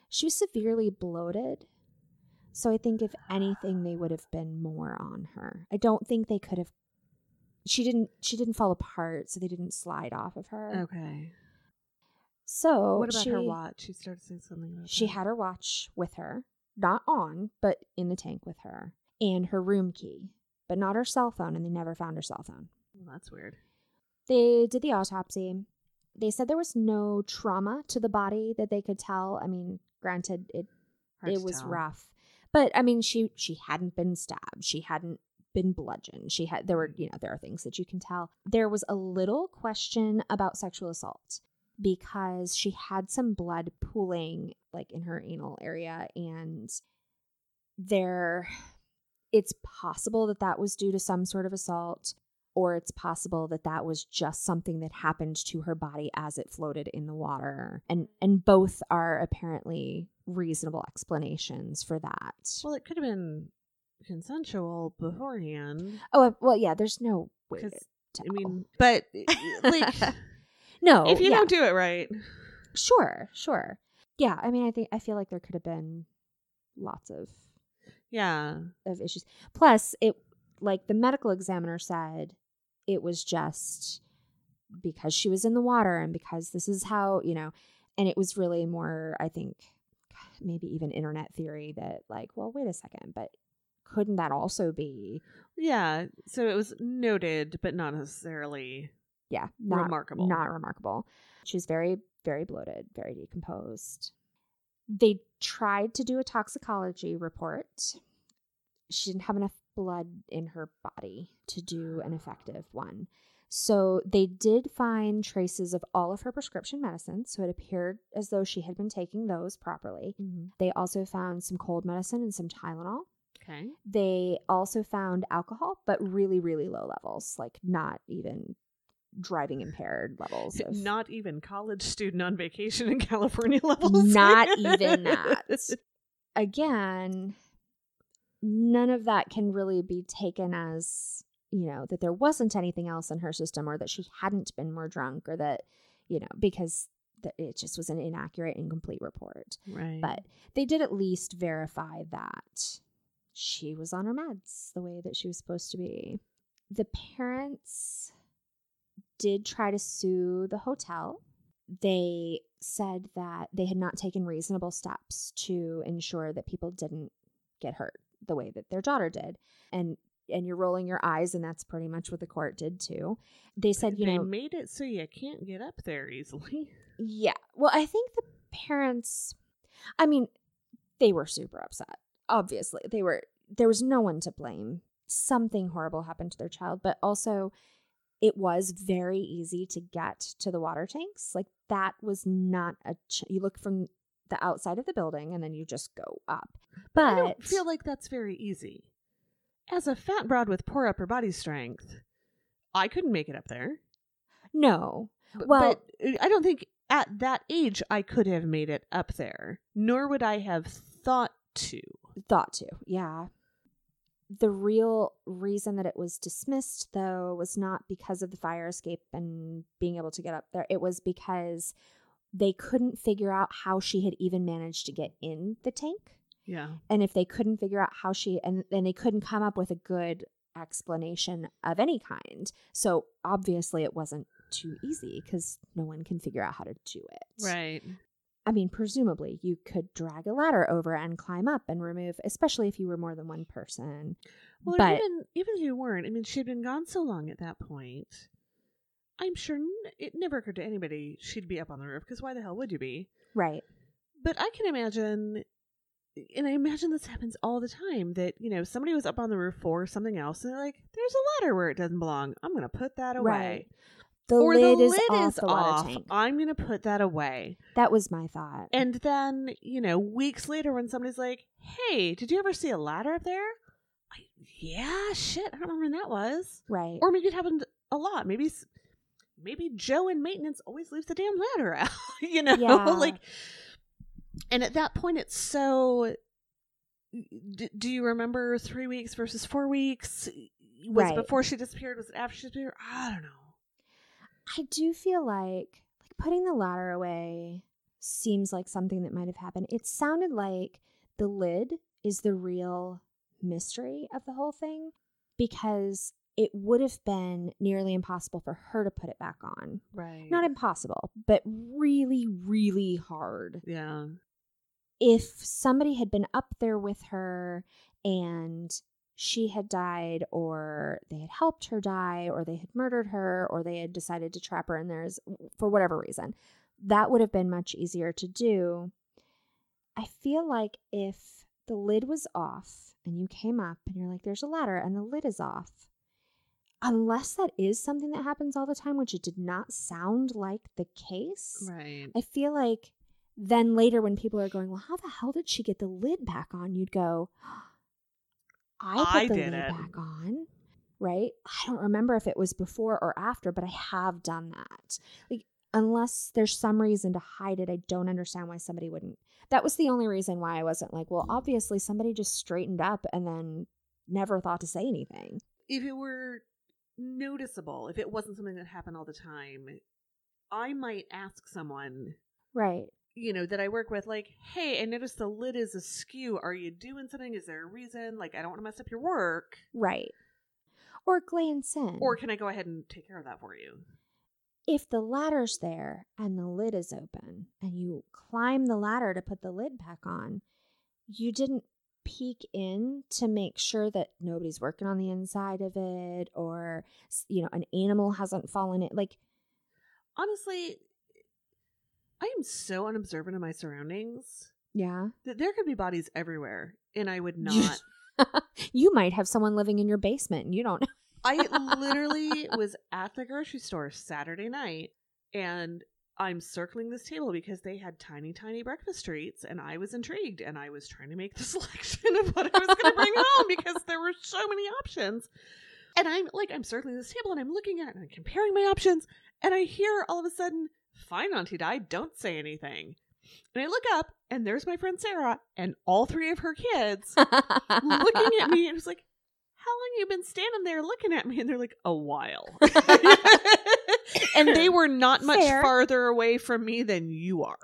She was severely bloated. So I think if anything they would have been more on her. I don't think they could have she didn't she didn't fall apart, so they didn't slide off of her. Okay. So what about she, her watch? She started saying something about She that. had her watch with her, not on, but in the tank with her, and her room key, but not her cell phone, and they never found her cell phone. Well, that's weird. They did the autopsy. They said there was no trauma to the body that they could tell. I mean, granted, it Hard it was tell. rough, but I mean, she she hadn't been stabbed. She hadn't been bludgeoned. She had there were you know there are things that you can tell. There was a little question about sexual assault because she had some blood pooling like in her anal area and there it's possible that that was due to some sort of assault or it's possible that that was just something that happened to her body as it floated in the water and and both are apparently reasonable explanations for that Well, it could have been consensual beforehand. oh uh, well yeah there's no way. I mean, but like, [LAUGHS] no if you yeah. don't do it right, Sure, sure. Yeah, I mean, I think I feel like there could have been lots of Yeah. of issues. Plus, it like the medical examiner said, it was just because she was in the water and because this is how you know, and it was really more, I think, maybe even internet theory that like, well, wait a second, but couldn't that also be Yeah. So it was noted, but not necessarily yeah not remarkable. not remarkable. She was very very bloated, very decomposed. They tried to do a toxicology report. She didn't have enough blood in her body to do an effective one. So they did find traces of all of her prescription medicines. So it appeared as though she had been taking those properly. Mm-hmm. They also found some cold medicine and some Tylenol. Okay. They also found alcohol, but really, really low levels, like not even driving [SIGHS] impaired levels. Of, Not even college student on vacation in [LAUGHS] California levels. Not even that. [LAUGHS] again, none of that can really be taken as, you know, that there wasn't anything else in her system or that she hadn't been more drunk or that, you know, because it just was an inaccurate, incomplete report. right. But they did at least verify that she was on her meds the way that she was supposed to be. The parents did try to sue the hotel. They said that they had not taken reasonable steps to ensure that people didn't get hurt the way that their daughter did. And and you're rolling your eyes and that's pretty much what the court did too. They said, you know they know, made it so you can't get up there easily. [LAUGHS] yeah. Well, I think the parents, I mean, they were super upset. Obviously, they were, there was no one to blame. Something horrible happened to their child, but also it was very easy to get to the water tanks. Like that was not a, ch- you look from the outside of the building and then you just go up. But I don't feel like that's very easy. As a fat broad with poor upper body strength, I couldn't make it up there. no. B- Well- but I don't think at that age I could have made it up there, nor would I have thought to. Thought to, yeah. The real reason that it was dismissed, though, was not because of the fire escape and being able to get up there. It was because they couldn't figure out how she had even managed to get in the tank. Yeah. And if they couldn't figure out how she, and then they couldn't come up with a good explanation of any kind. So obviously it wasn't too easy because no one can figure out how to do it. Right. I mean, presumably you could drag a ladder over and climb up and remove, especially if you were more than one person. Well, but even even if you weren't, I mean, she'd been gone so long at that point. I'm sure n- it never occurred to anybody she'd be up on the roof because why the hell would you be? right, But I can imagine, and I imagine this happens all the time that you know somebody was up on the roof for something else, and they're like, "There's a ladder where it doesn't belong. I'm gonna put that away." Right. The or lid the is lid off is the water off. tank. I'm gonna put that away. That was my thought. And then you know, weeks later, when somebody's like, "Hey, did you ever see a ladder up there?" I, yeah, shit, I don't remember when that was. right. Or maybe it happened a lot. Maybe maybe Joe in maintenance always leaves the damn ladder out. [LAUGHS] you know, Yeah. like. And at that point, it's so. D- do you remember three weeks versus four weeks? Was Right. it before she disappeared? Was it after she disappeared? I don't know. I do feel like like putting the ladder away seems like something that might have happened. It sounded like the lid is the real mystery of the whole thing because it would have been nearly impossible for her to put it back on. Right. Not impossible, but really really hard. yeah. if somebody had been up there with her and she had died or they had helped her die or they had murdered her or they had decided to trap her in theirs for whatever reason that would have been much easier to do i feel like if the lid was off and you came up and you're like there's a ladder and the lid is off unless that is something that happens all the time which it did not sound like the case Right. I feel like then later when people are going, well, how the hell did she get the lid back on? You'd go, I put I the did it." back on. Right? I don't remember if it was before or after, but I have done that. Like, unless there's some reason to hide it, I don't understand why somebody wouldn't. That was the only reason why I wasn't like, well, obviously somebody just straightened up and then never thought to say anything. if it were noticeable, if it wasn't something that happened all the time, I might ask someone, Right. You know, that I work with, like, hey, I noticed the lid is askew. Are you doing something? Is there a reason? Like, I don't want to mess up your work. Right. Or glance in. Or can I go ahead and take care of that for you? if the ladder's there and the lid is open and you climb the ladder to put the lid back on, you didn't peek in to make sure that nobody's working on the inside of it or you know an animal hasn't fallen in like honestly i am so unobservant of my surroundings yeah that there could be bodies everywhere and i would not [LAUGHS] you might have someone living in your basement and you don't know [LAUGHS] I literally was at the grocery store Saturday night and I'm circling this table because they had tiny, tiny breakfast treats, and I was intrigued, and I was trying to make the [LAUGHS] selection of what I was going to bring home because there were so many options. And I'm like, I'm circling this table, and I'm looking at it, and I'm comparing my options, and I hear all of a sudden, "Fine, Auntie Di, don't say anything." And I look up, and there's my friend Sarah and all three of her kids looking at me, and it's like, how long you been standing there looking at me? And they're like, a while. [LAUGHS] and they were not much farther away from me than you are.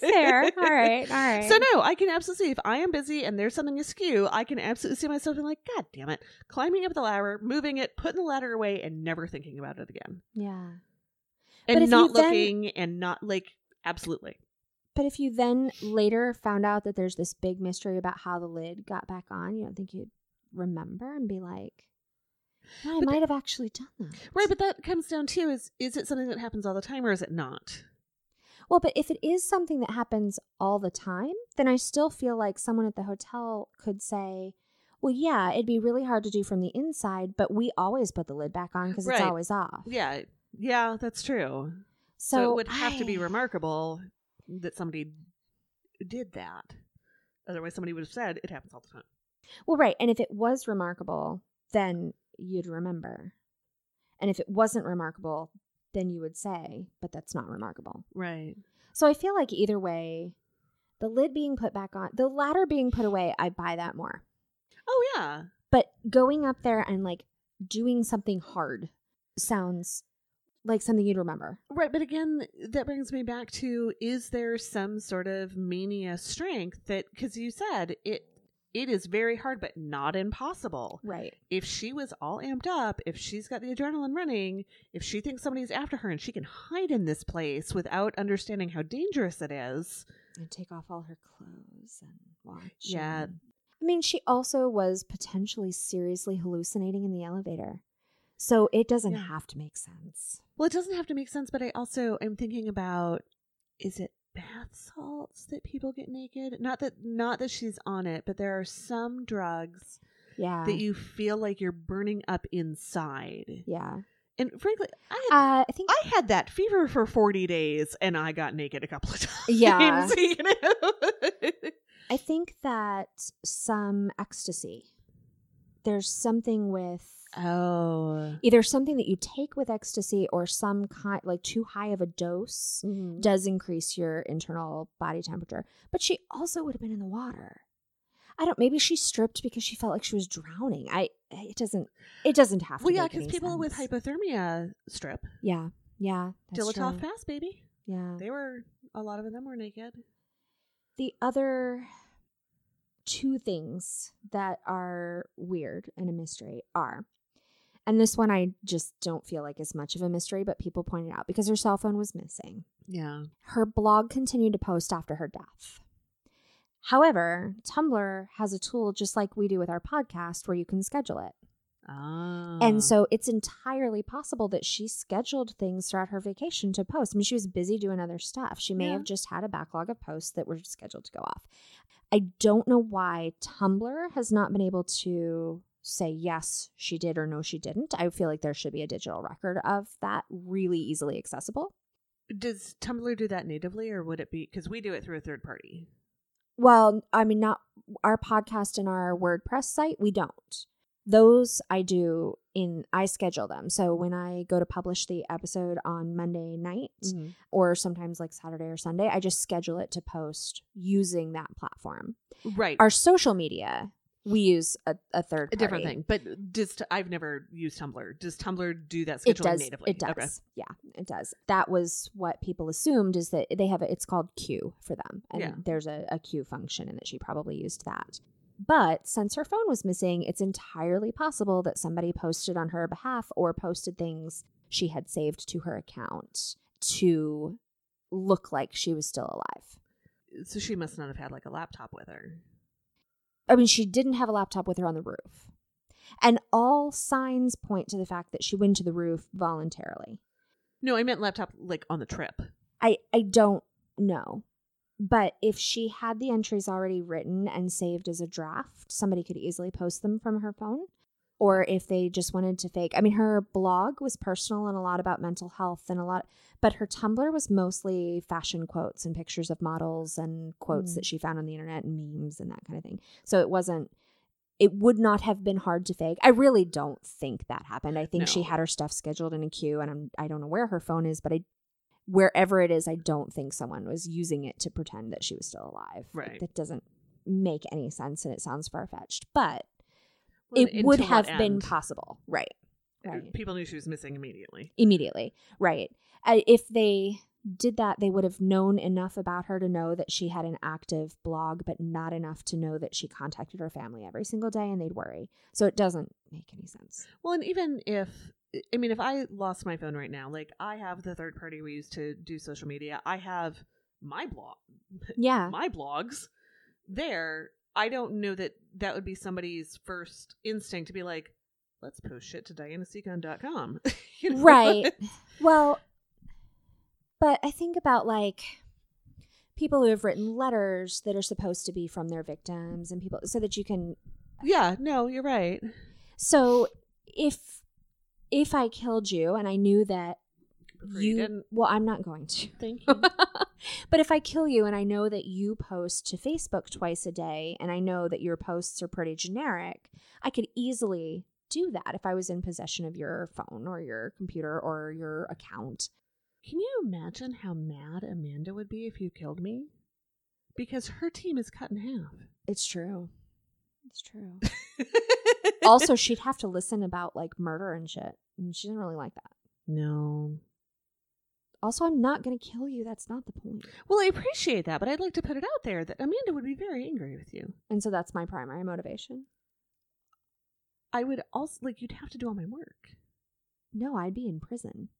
Fair. [LAUGHS] All right. All right. So no, I can absolutely see if I am busy and there's something askew, I can absolutely see myself being like, God damn it, climbing up the ladder, moving it, putting the ladder away, and never thinking about it again. yeah. And not you then- looking and not like absolutely. But if you then later found out that there's this big mystery about how the lid got back on, you don't think you'd remember and be like, "No, I But might have actually done that. Right, but that comes down to is is it something that happens all the time or is it not? Well, but if it is something that happens all the time, then I still feel like someone at the hotel could say, well, yeah, it'd be really hard to do from the inside, but we always put the lid back on because Right. it's always off. Yeah, yeah, that's true. So, So, it would have to be remarkable that somebody did that. Otherwise, somebody would have said it happens all the time. Well, right. And if it was remarkable, then you'd remember. And if it wasn't remarkable, then you would say, but that's not remarkable. Right. So I feel like either way, the lid being put back on, the ladder being put away, I buy that more. Oh yeah. But going up there and like doing something hard sounds like something you'd remember. Right, but again, that brings me back to: is there some sort of mania strength that? Because you said it, it is very hard, but not impossible. Right. If she was all amped up, if she's got the adrenaline running, if she thinks somebody's after her and she can hide in this place without understanding how dangerous it is, And take off all her clothes and watch. Yeah. and- I mean, she also was potentially seriously hallucinating in the elevator. So it doesn't Yeah. have to make sense. Well, it doesn't have to make sense, but I also am thinking about is it bath salts that people get naked? Not that not that she's on it, but there are some drugs Yeah. that you feel like you're burning up inside. yeah. And frankly, I had Uh, I think I had that fever for 40 days and I got naked a couple of [LAUGHS] times. Yeah. [LAUGHS] you know? [LAUGHS] I think that some ecstasy. There's something with oh. either something that you take with ecstasy or some kind like too high of a dose Mm-hmm. does increase your internal body temperature. But she also would have been in the water. I don't. Maybe she stripped because she felt like she was drowning. I. It doesn't. It doesn't have to. Be. Well, yeah, because people with hypothermia strip. Yeah. Yeah. Dyatlov true. baby. Yeah. They were, a lot of them were naked. The other two things that are weird and a mystery are, and this one I just don't feel like is much of a mystery, but people pointed out because her cell phone was missing. Yeah. Her blog continued to post after her death. However, Tumblr has a tool just like we do with our podcast where you can schedule it. Ah. And so it's entirely possible that she scheduled things throughout her vacation to post. I mean, she was busy doing other stuff. She may Yeah. have just had a backlog of posts that were scheduled to go off. I don't know why Tumblr has not been able to say yes, she did or no, she didn't. I feel like there should be a digital record of that really easily accessible. Does Tumblr do that natively, or would it be because we do it through a third party? Well, I mean, not our podcast and our WordPress site, we don't. Those I do in, I schedule them. So when I go to publish the episode on Monday night, mm-hmm. or sometimes like Saturday or Sunday, I just schedule it to post using that platform. Right. Our social media We use a, a third A different thing. But does t- I've never used Tumblr. Does Tumblr do that It scheduling does. natively? It does. Okay. Yeah, it does. That was what people assumed is that they have a, it's called queue for them, and Yeah. there's a, a queue function, and that she probably used that. But since her phone was missing, it's entirely possible that somebody posted on her behalf or posted things she had saved to her account to look like she was still alive. So she must not have had like a laptop with her. I mean, she didn't have a laptop with her on the roof. And all signs point to the fact that she went to the roof voluntarily. No, I meant laptop like on the trip. I, I don't know. But if she had the entries already written and saved as a draft, somebody could easily post them from her phone. Or if they just wanted to fake, I mean, her blog was personal and a lot about mental health and a lot, but her Tumblr was mostly fashion quotes and pictures of models and quotes Mm. that she found on the internet and memes and that kind of thing. So it wasn't, it would not have been hard to fake. I really don't think that happened. I think she had her stuff scheduled in a queue and I'm, I don't know where her phone is, but I wherever it is, I don't think someone was using it to pretend that she was still alive. Right. that doesn't make any sense and it sounds far fetched, but it would have been possible. Right. Right. People knew she was missing immediately. Immediately. Right. Uh, if they did that, they would have known enough about her to know that she had an active blog, but not enough to know that she contacted her family every single day and they'd worry. So it doesn't make any sense. Well, and even if I mean, if I lost my phone right now, like I have the third party we use to do social media, I have my blog, Yeah. my blogs there. I don't know that that would be somebody's first instinct to be like, let's post shit to dianaseacon.com. [LAUGHS] you know? Right. [LAUGHS] Well, but I think about like people who have written letters that are supposed to be from their victims and people so that you can yeah, no, you're right. so if if I killed you and I knew that you you didn't. well I'm not going to. Thank [LAUGHS] you. But if I kill you and I know that you post to Facebook twice a day and I know that your posts are pretty generic, I could easily do that if I was in possession of your phone or your computer or your account. Can you imagine how mad Amanda would be if you killed me? Because her team is cut in half. It's true. It's true. [LAUGHS] also, she'd have to listen about like murder and shit. And she didn't really like that. no. Also, I'm not going to kill you. That's not the point. Well, I appreciate that, but I'd like to put it out there that Amanda would be very angry with you. And so that's my primary motivation. I would also like you'd have to do all my work. No, I'd be in prison.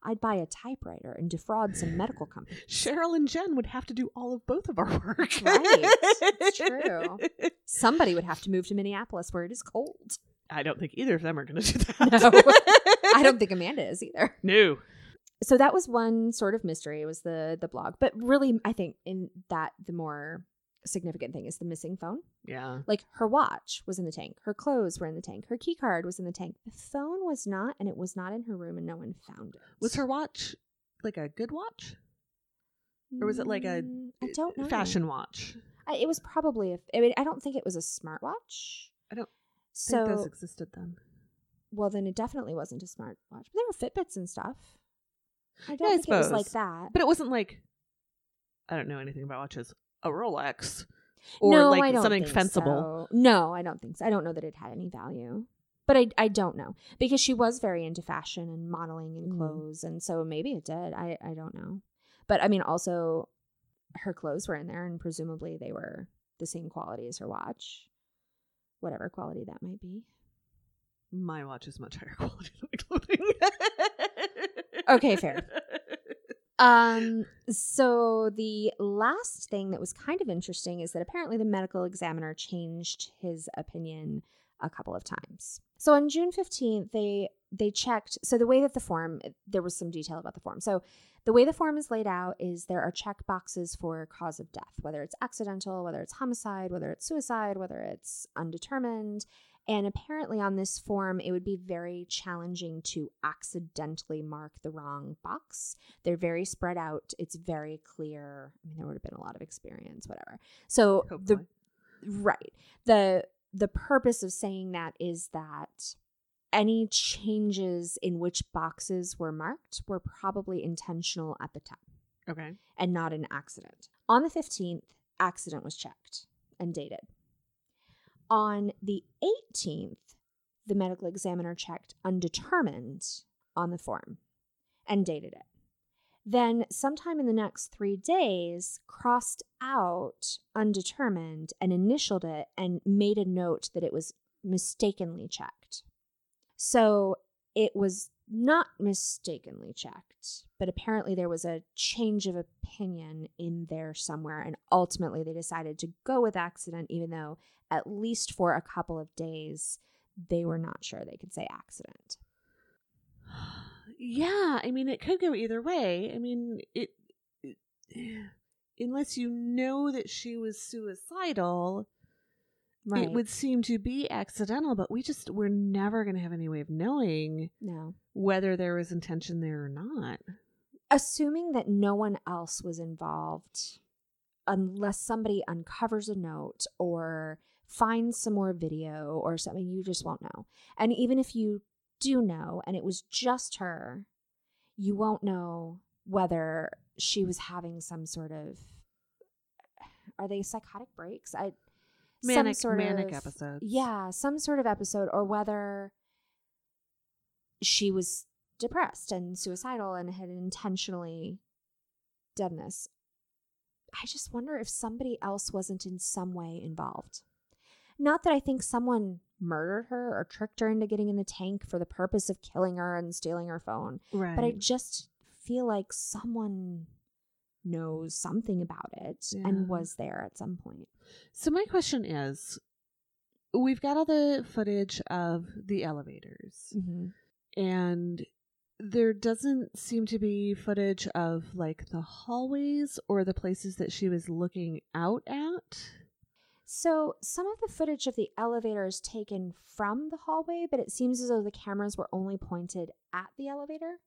I'd buy a typewriter and defraud some medical company. [LAUGHS] Cheryl and Jen would have to do all of both of our work. Right. It's true. [LAUGHS] Somebody would have to move to Minneapolis where it is cold. I don't think either of them are going to do [LAUGHS] that. No. I don't think Amanda is either. No. So that was one sort of mystery was the the blog. But really I think in that the more significant thing is the missing phone. Yeah. Like her watch was in the tank, her clothes were in the tank, her key card was in the tank. The phone was not, and it was not in her room, and no one found it. Was her watch like a good watch? or was it like a Mm, I don't know. fashion watch? I, it was probably a. I mean, I don't think it was a smartwatch. I don't So think those existed then. well, then it definitely wasn't a smartwatch. But there were Fitbits and stuff. I don't Yeah, I think it was like that. But it wasn't like I don't know anything about watches. A Rolex or no, like I don't something fensible. so. No, I don't think so. I don't know that it had any value. But I, I don't know because she was very into fashion and modeling and Mhm. clothes, and so maybe it did. I, I don't know. But I mean, also, her clothes were in there, and presumably they were the same quality as her watch, whatever quality that might be. My watch is much higher [LAUGHS] quality [LAUGHS] Okay, fair. Um, so the last thing that was kind of interesting is that apparently the medical examiner changed his opinion a couple of times. So on June 15th, they they checked so the way that the form there was some detail about the form. So the way the form is laid out is there are check boxes for cause of death, whether it's accidental, whether it's homicide, whether it's suicide, whether it's undetermined. And apparently, on this form, it would be very challenging to accidentally mark the wrong box. They're very spread out. It's very clear. I mean, there would have been a lot of experience, whatever. So the right the the purpose of saying that is that any changes in which boxes were marked were probably intentional at the time Okay. and not an accident. On the 15th, accident was checked and dated. On the 18th, the medical examiner checked undetermined on the form and dated it. Then, sometime in the next three days, crossed out undetermined and initialed it and made a note that it was mistakenly checked. So it was not mistakenly checked, but apparently there was a change of opinion in there somewhere. And ultimately, they decided to go with accident, even though at least for a couple of days, they were not sure they could say accident. [SIGHS] Yeah, I mean, it could go either way. I mean, it, it [SIGHS] unless you know that she was suicidal, Right. it would seem to be accidental. But we just we're never going to have any way of knowing no. whether there was intention there or not. Assuming that no one else was involved, unless somebody uncovers a note or finds some more video or something, you just won't know. And even if you do know and it was just her, you won't know whether she was having some sort of are they psychotic breaks? I Manic, some sort manic of, episodes. Yeah, some sort of episode, or whether she was depressed and suicidal and had intentionally done this. I just wonder if somebody else wasn't in some way involved. Not that I think someone murdered her or tricked her into getting in the tank for the purpose of killing her and stealing her phone, right. but I just feel like someone knows something about it Yeah. and was there at some point. So my question is, we've got all the footage of the elevators, Mm-hmm. and there doesn't seem to be footage of like the hallways or the places that she was looking out at. So, some of the footage of the elevator is taken from the hallway, but it seems as though the cameras were only pointed at the elevator.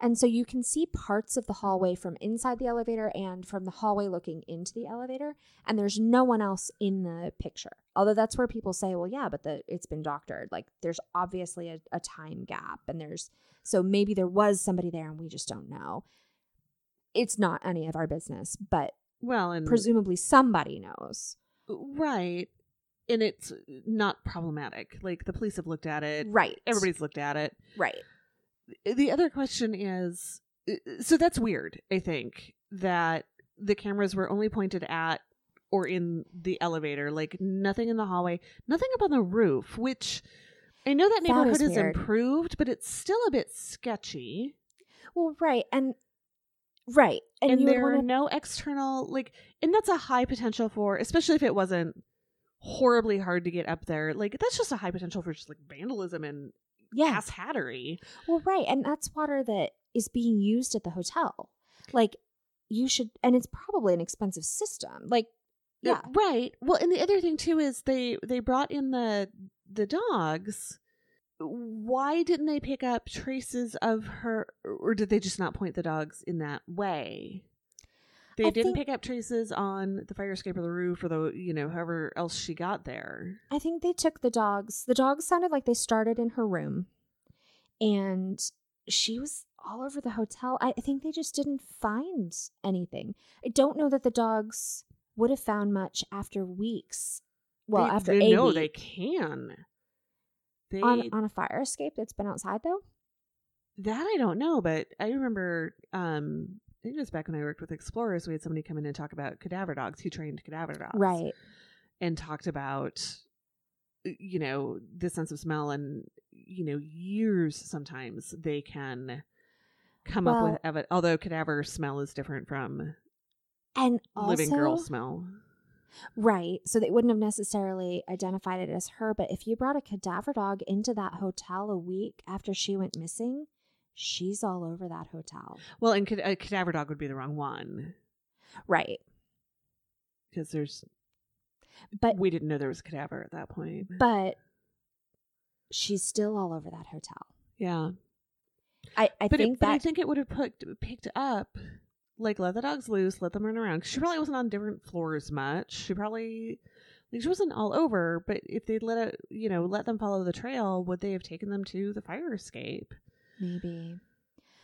And so you can see parts of the hallway from inside the elevator and from the hallway looking into the elevator, and there's no one else in the picture. Although that's where people say, well, yeah, but the, it's been doctored. Like there's obviously a, a time gap, and there's so maybe there was somebody there and we just don't know. It's not any of our business, but Well, and presumably somebody knows. Uh, right, and it's uh, not problematic. Like the police have looked at it. Right. Everybody's looked at it. right. The other question is uh, so that's weird i think that the cameras were only pointed at or in the elevator like nothing in the hallway nothing up on the roof which i know that neighborhood is improved but it's still a bit sketchy Well, right, and right, and, and, there are want to. no external like and that's a high potential for especially if it wasn't horribly hard to get up there like that's just a high potential for just like vandalism and Yeah, ass hattery well, right, and that's water that is being used at the hotel. Like, you should, and it's probably an expensive system. Like, yeah, right. Well and the other thing too is they they brought in the the dogs. Why didn't they pick up traces of her or did they just not point the dogs in that way they I didn't think- pick up traces on the fire escape or the roof or the you know however else she got there I think they took the dogs. The dogs sounded like they started in her room, and she was all over the hotel. I think they just didn't find anything. I don't know that the dogs would have found much after weeks. Well, They- after they a know week. they can they on on a fire escape that's been outside though. that i don't know but i remember um I think it was back when I worked with explorers. We had somebody come in and talk about cadaver dogs. Who trained cadaver dogs, Right. and talked about you know the sense of smell and you know years sometimes they can come up with evi- although cadaver smell is different from And also, living girl smell right? So they wouldn't have necessarily identified it as her. But if you brought a cadaver dog into that hotel a week after she went missing, she's all over that hotel. well and cad- a cadaver dog would be the wrong one Right. because there's But we didn't know there was a cadaver at that point but she's still all over that hotel. yeah I, I but, think it, but I that think it would have put, picked up like let the dogs loose let them run around 'Cause she probably wasn't on different floors much she probably like she wasn't all over but if they'd let it you know let them follow the trail would they have taken them to the fire escape maybe.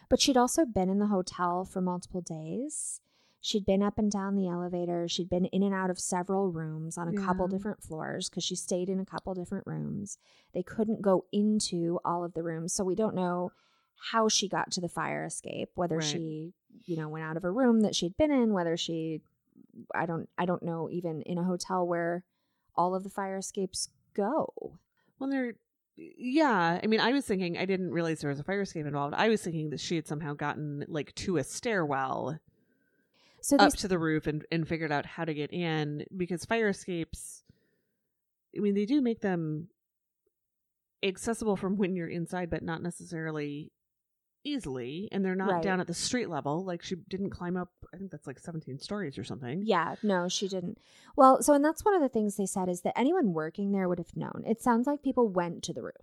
But she'd also been in the hotel for multiple days. She'd been up and down the elevator. She'd been in and out of several rooms on a couple different floors because she stayed in a couple different rooms. They couldn't go into all of the rooms. So we don't know how she got to the fire escape, whether Right. she, you know, went out of a room that she'd been in, whether she I don't I don't know even in a hotel where all of the fire escapes go. Well, they're yeah. I mean, I was thinking I didn't realize there was a fire escape involved. I was thinking that she had somehow gotten like to a stairwell So up to the roof and and figured out how to get in because fire escapes. I mean, they do make them accessible from [LAUGHS] when you're inside, but not necessarily easily. And they're not Right. down at the street level. Like she didn't climb up. I think that's like 17 stories or something. Yeah, no, she didn't. Well, so and that's one of the things they said is that anyone working there would have known. It sounds like people went to the roof.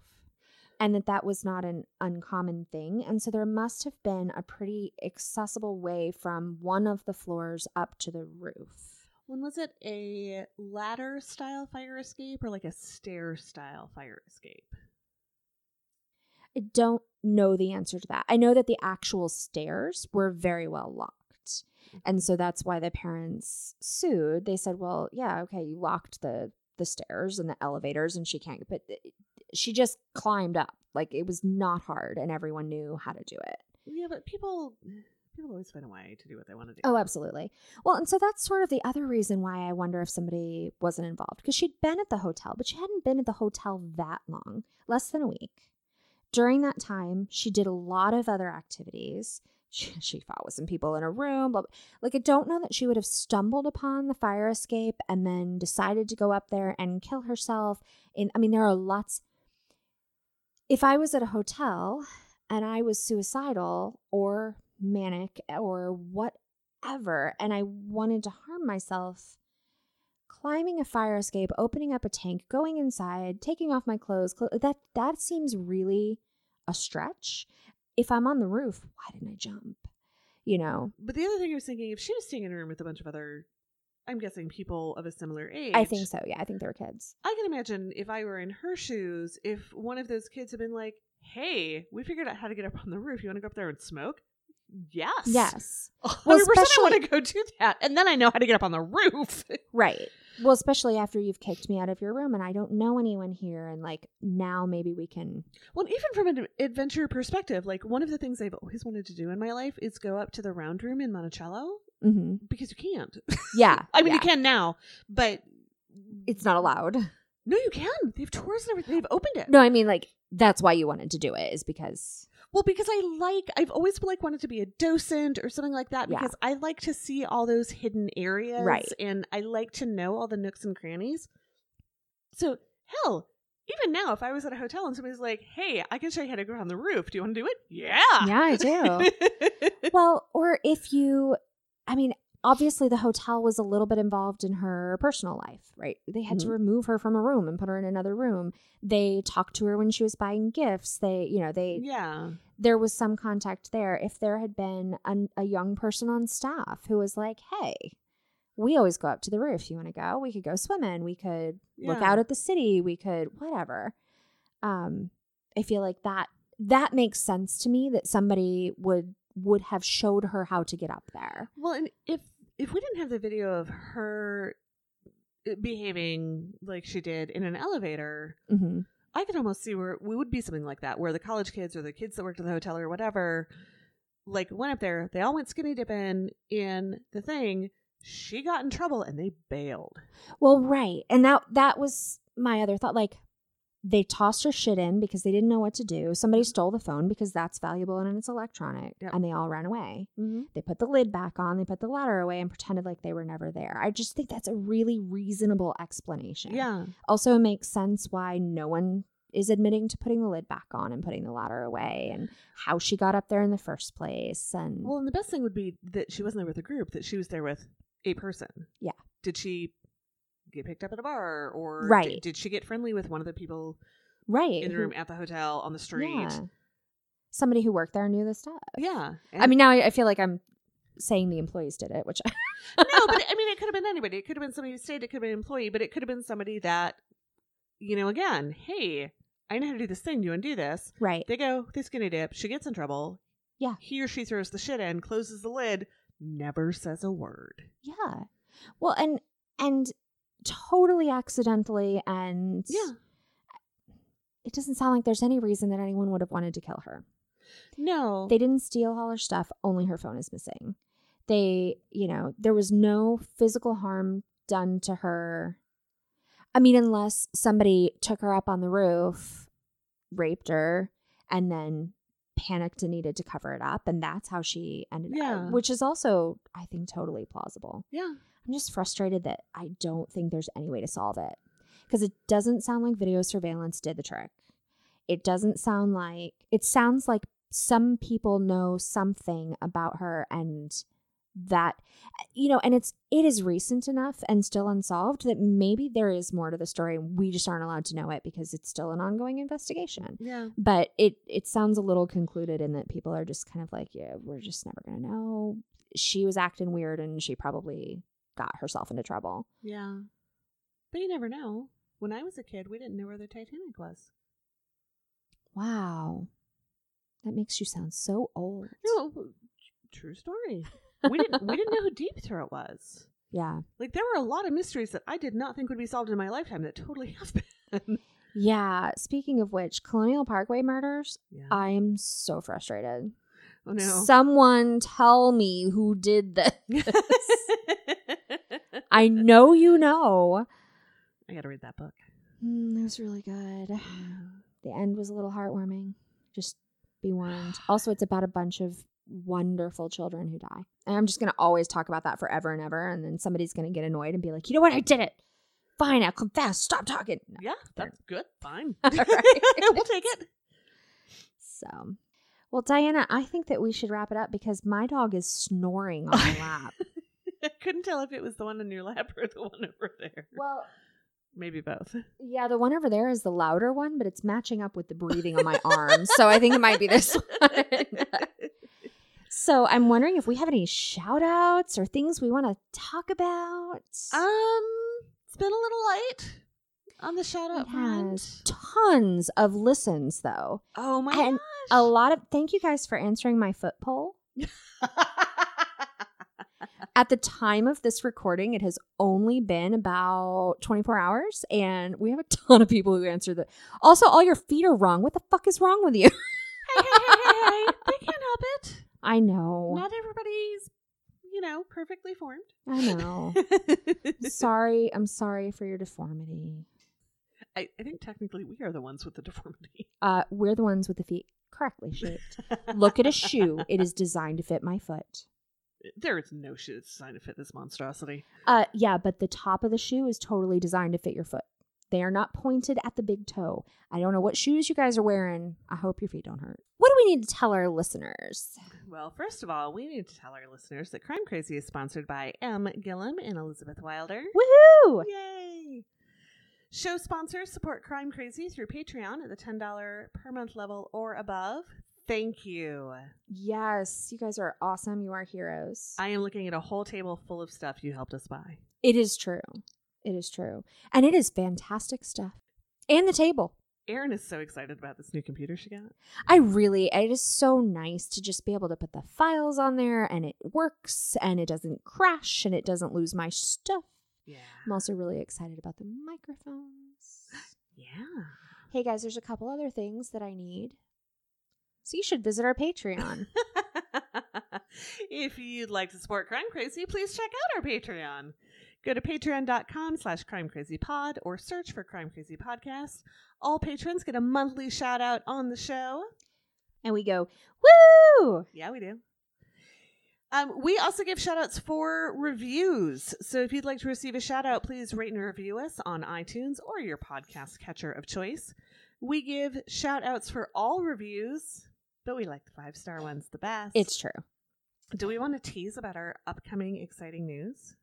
And that that was not an uncommon thing. And so there must have been a pretty accessible way from one of the floors up to the roof. When was it a ladder style fire escape or like a stair style fire escape? I don't know the answer to that. I know that the actual stairs were very well locked. And so that's why the parents sued. They said, "Well, yeah, okay, you locked the the stairs and the elevators and she can't but she just climbed up. Like it was not hard and everyone knew how to do it." Yeah, but people people always find a way to do what they want to do. Oh, absolutely. Well, and so that's sort of the other reason why I wonder if somebody wasn't involved because she'd been at the hotel, but she hadn't been at the hotel that long, less than a week. During that time, she did a lot of other activities. [LAUGHS] She, she fought with some people in a room. Blah, blah. Like, I don't know that she would have stumbled upon the fire escape and then decided to go up there and kill herself. In, I mean, there are lots. If I was at a hotel and I was suicidal or manic or whatever, and I wanted to harm myself, climbing a fire escape, opening up a tank, going inside, taking off my clothes, clo- that that seems really a stretch. If I'm on the roof, why didn't I jump? You know, But the other thing I was thinking, if she was staying in a room with a bunch of other, I'm guessing people of a similar age. I think so. Yeah, I think they were kids. I can imagine if I were in her shoes, if one of those kids had been like, "Hey, we figured out how to get up on the roof. You want to go up there and smoke?" Yes. Yes. [LAUGHS] Hundred Well, percent. I want to go do that, and then I know how to get up on the roof. Right. Well, especially after you've kicked me out of your room and I don't know anyone here and like now maybe we can Well, even from an adventure perspective, like one of the things I've always wanted to do in my life is go up to the round room in Monticello hmm because you can't. [LAUGHS] Yeah. I mean, yeah. you can now, but It's not allowed. no, you can. They have tours and everything. They've opened it. No, I mean like that's why you wanted to do it is because Well, because I like, I've always like wanted to be a docent or something like that Yeah. because I like to see all those hidden areas, Right. And I like to know all the nooks and crannies. So hell, even now, if I was at a hotel and somebody's like, "Hey, I can show you how to go on the roof. Do you want to do it?" Yeah, Yeah, I do. [LAUGHS] well, or if you I mean, obviously the hotel was a little bit involved in her personal life, right? They had to Mhm. remove her from a room and put her in another room. They talked to her when she was buying gifts. They, you know, they yeah, there was some contact there. If there had been an, a young person on staff who was like, "Hey, we always go up to the roof. If you want to go? We could go swimming. We could look out at the city. We could whatever." Um, I feel like that that makes sense to me that somebody would would have showed her how to get up there. Well, and if if we didn't have the video of her behaving like she did in an elevator, hmm I could almost see where we would be something like that, where the college kids or the kids that worked at the hotel or whatever, like went up there, they all went skinny dipping in the thing. She got in trouble and they bailed. Well, right, and that that was my other thought. Like, they tossed her shit in because they didn't know what to do. Somebody stole the phone because that's valuable and it's electronic, Yep. and they all ran away. Mm-hmm. They put the lid back on, they put the ladder away, and pretended like they were never there. I just think that's a really reasonable explanation. Yeah. Also, it makes sense why no one is admitting to putting the lid back on and putting the ladder away, and how she got up there in the first place. And Well, and the best thing would be that she wasn't there with a group; that she was there with a person. Yeah. Did she get picked up at a bar, or Right. Did, she get friendly with one of the people right in the room at the hotel on the street? Yeah. Somebody who worked there knew the stuff. Yeah. I mean, now I, I feel like I'm saying the employees did it, which [LAUGHS] no, but I mean, it could have been anybody. It could have been somebody who stayed. It could have been an employee, but it could have been somebody that, you know, again, hey, I know how to do this thing. Do you want to do this? right. They go, they skinny dip. She gets in trouble. Yeah. He or she throws the shit in, closes the lid, never says a word. Yeah. Well, and and totally accidentally and Yeah. it doesn't sound like there's any reason that anyone would have wanted to kill her. No. They didn't steal all her stuff, only her phone is missing. They, you know, there was no physical harm done to her. I mean, unless somebody took her up on the roof, raped her, and then panicked and needed to cover it up. And that's how she ended Yeah. up, which is also, I think, totally plausible. yeah. I'm just frustrated that I don't think there's any way to solve it because it doesn't sound like video surveillance did the trick. It doesn't sound like it sounds like some people know something about her and that you know and it's it is recent enough and still unsolved that maybe there is more to the story and we just aren't allowed to know it because it's still an ongoing investigation Yeah. but it it sounds a little concluded in that people are just kind of like yeah we're just never gonna know she was acting weird and she probably got herself into trouble Yeah. But you never know. When I was a kid, we didn't know where the Titanic was. wow that makes you sound so old No, true story. We didn't we didn't know who Deep Throat was. [LAUGHS] yeah Like there were a lot of mysteries that I did not think would be solved in my lifetime that totally [LAUGHS] have been. yeah speaking of which colonial parkway murders Yeah. i am so frustrated oh no. someone tell me who did this [LAUGHS] i know you know I gotta read that book. Mm, that was really good [SIGHS] the end was a little heartwarming. Just be warned. [SIGHS] Also, it's about a bunch of wonderful children who die. And I'm just going to always talk about that forever and ever. And then somebody's going to get annoyed and be like, you know what? I did it. Fine, I'll confess. Stop talking. No. Yeah, that's good. Fine. [LAUGHS] All [LAUGHS] right. we'll take it. So, well, Diana, I think that we should wrap it up because my dog is snoring on my lap. [LAUGHS] I [LAUGHS] couldn't tell if it was the one in your lap or the one over there. well, Maybe both. yeah, the one over there is the louder one, but it's matching up with the breathing on my arm. So I think it might be this one. [LAUGHS] So I'm wondering if we have any shout outs or things we want to talk about. Um, it's been a little light on the shout out front. tons of listens though. Oh my And A lot of thank you guys for answering my foot poll. [LAUGHS] At the time of this recording, it has only been about 24 hours, and we have a ton of people who answered that. Also, all your feet are wrong. What the fuck is wrong with you? [LAUGHS] hey, hey, hey, hey, hey. They can't help it. I know. Not everybody's, you know, perfectly formed. I know. [LAUGHS] sorry. I'm sorry for your deformity. I, I think technically we are the ones with the deformity. Uh, we're the ones with the feet correctly shaped. Look at a shoe. It is designed to fit my foot. There is no shit designed to fit this monstrosity. Uh, yeah, but the top of the shoe is totally designed to fit your foot. They are not pointed at the big toe. I don't know what shoes you guys are wearing. I hope your feet don't hurt. What do we need to tell our listeners? Well, first of all, we need to tell our listeners that Crime Crazy is sponsored by M. Gillum and Elizabeth Wilder. Woohoo! Yay! Show sponsors support Crime Crazy through Patreon at the $10 per month level or above. Thank you. Yes, you guys are awesome. You are heroes. I am looking at a whole table full of stuff you helped us buy. it is true. It is true. And it is fantastic stuff. And the table. Erin is so excited about this new computer she got. I really, it is so nice to just be able to put the files on there and it works and it doesn't crash and it doesn't lose my stuff. Yeah. I'm also really excited about the microphones. [LAUGHS] Yeah. Hey guys, there's a couple other things that I need. So you should visit our Patreon. [LAUGHS] if you'd like to support Crime Crazy, please check out our Patreon. Go to patreon.com slash crimecrazypod or search for Crime Crazy Podcast. All patrons get a monthly shout out on the show. and we go, woo! Yeah, we do. Um, we also give shout outs for reviews. So if you'd like to receive a shout out, please rate and review us on iTunes or your podcast catcher of choice. We give shout outs for all reviews, but we like the five star ones the best. It's true. Do we want to tease about our upcoming exciting news?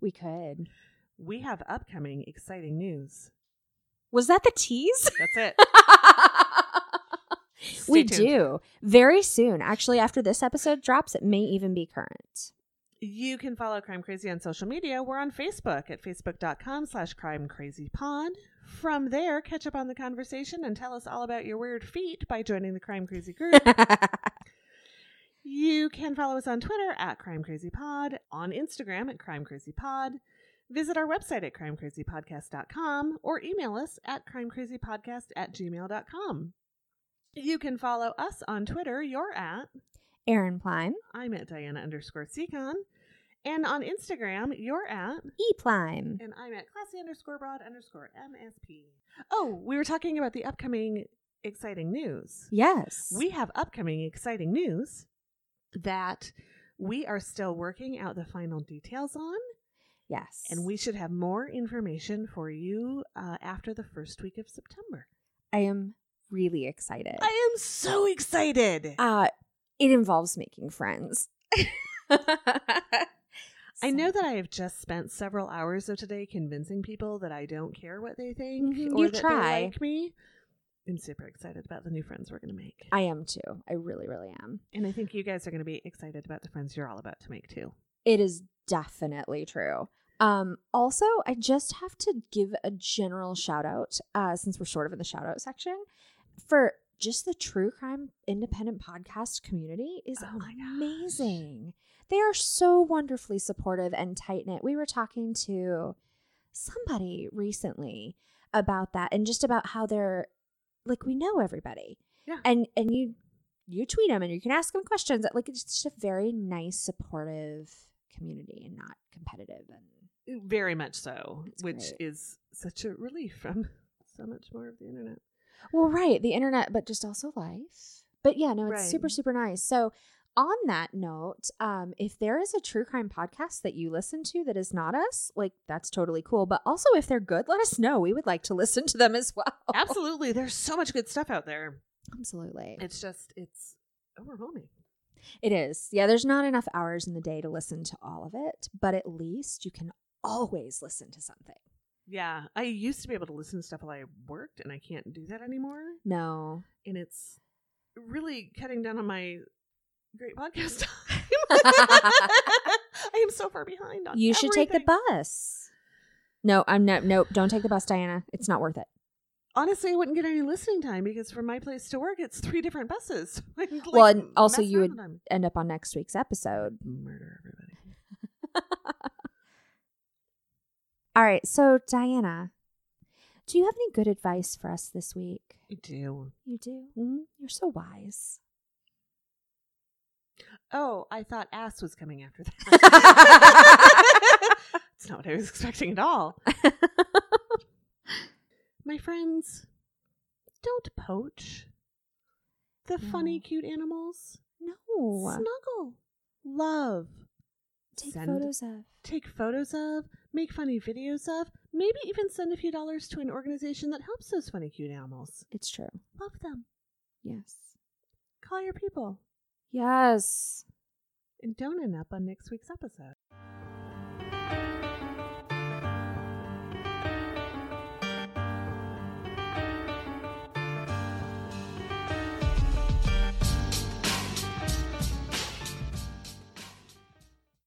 We could. We have upcoming exciting news. Was that the tease? That's it. [LAUGHS] we tuned. do. Very soon. Actually, after this episode drops, it may even be current. You can follow Crime Crazy on social media. We're on Facebook at facebook.com slash crime crazy pod. From there, catch up on the conversation and tell us all about your weird feet by joining the Crime Crazy group. [LAUGHS] You can follow us on Twitter at Crime Crazy Pod, on Instagram at Crime Crazy Pod. Visit our website at crimecrazypodcast.com or email us at crimecrazypodcast at gmail.com. You can follow us on Twitter. You're at Aaron Plime, I'm at Diana underscore Seacon. And on Instagram, you're at E Plime. and I'm at classy underscore broad underscore MSP. Oh, we were talking about the upcoming exciting news. Yes. We have upcoming exciting news that we are still working out the final details on, yes. and we should have more information for you uh, after the first week of September. I am really excited. I am so excited. uh it involves making friends. [LAUGHS] I know that I have just spent several hours of today convincing people that I don't care what they think Mhm, or you that try. they like me. I'm super excited about the new friends we're going to make. I am too. I really, really am. and I think you guys are going to be excited about the friends you're all about to make too. It is definitely true. Um, also, I just have to give a general shout out, uh, since we're sort of in the shout out section, for just the true crime independent podcast community is Oh amazing. They are so wonderfully supportive and tight knit. We were talking to somebody recently about that and just about how they're like we know everybody. Yeah. And and you you tweet them and you can ask them questions. Like it's just a very nice, supportive community and not competitive. And Very much so, It's which great. is such a relief from [LAUGHS] so much more of the internet. Well, right, the internet, but just also life. But yeah, no, it's super super nice. So on that note, um, if there is a true crime podcast that you listen to that is not us, like that's totally cool. But also, if they're good, let us know. We would like to listen to them as well. Absolutely, there's so much good stuff out there. Absolutely. It's just it's overwhelming. It is. Yeah, there's not enough hours in the day to listen to all of it, but at least you can always listen to something. Yeah, I used to be able to listen to stuff while I worked, and I can't do that anymore. No. And it's really cutting down on my great podcast [LAUGHS] [LAUGHS] time. [LAUGHS] I am so far behind on you should take the bus. No, I'm not. Nope. Don't take the bus, Diana. It's not worth it. Honestly, I wouldn't get any listening time because from my place to work, it's three different buses. Like, Well, and also you would- End up on next week's episode. murder everybody. All right. So, Diana, do you have any good advice for us this week? I do. You do. Mm, you're so wise. Oh, I thought ass was coming after that. [LAUGHS] It's not what I was expecting at all. My friends, don't poach the funny, cute animals. no. Snuggle, love, Take send- photos of. take photos of, make funny videos of, maybe even send a few dollars to an organization that helps those funny, cute animals. It's true. Love them. Yes. Call your people. Yes. And don't end up on next week's episode.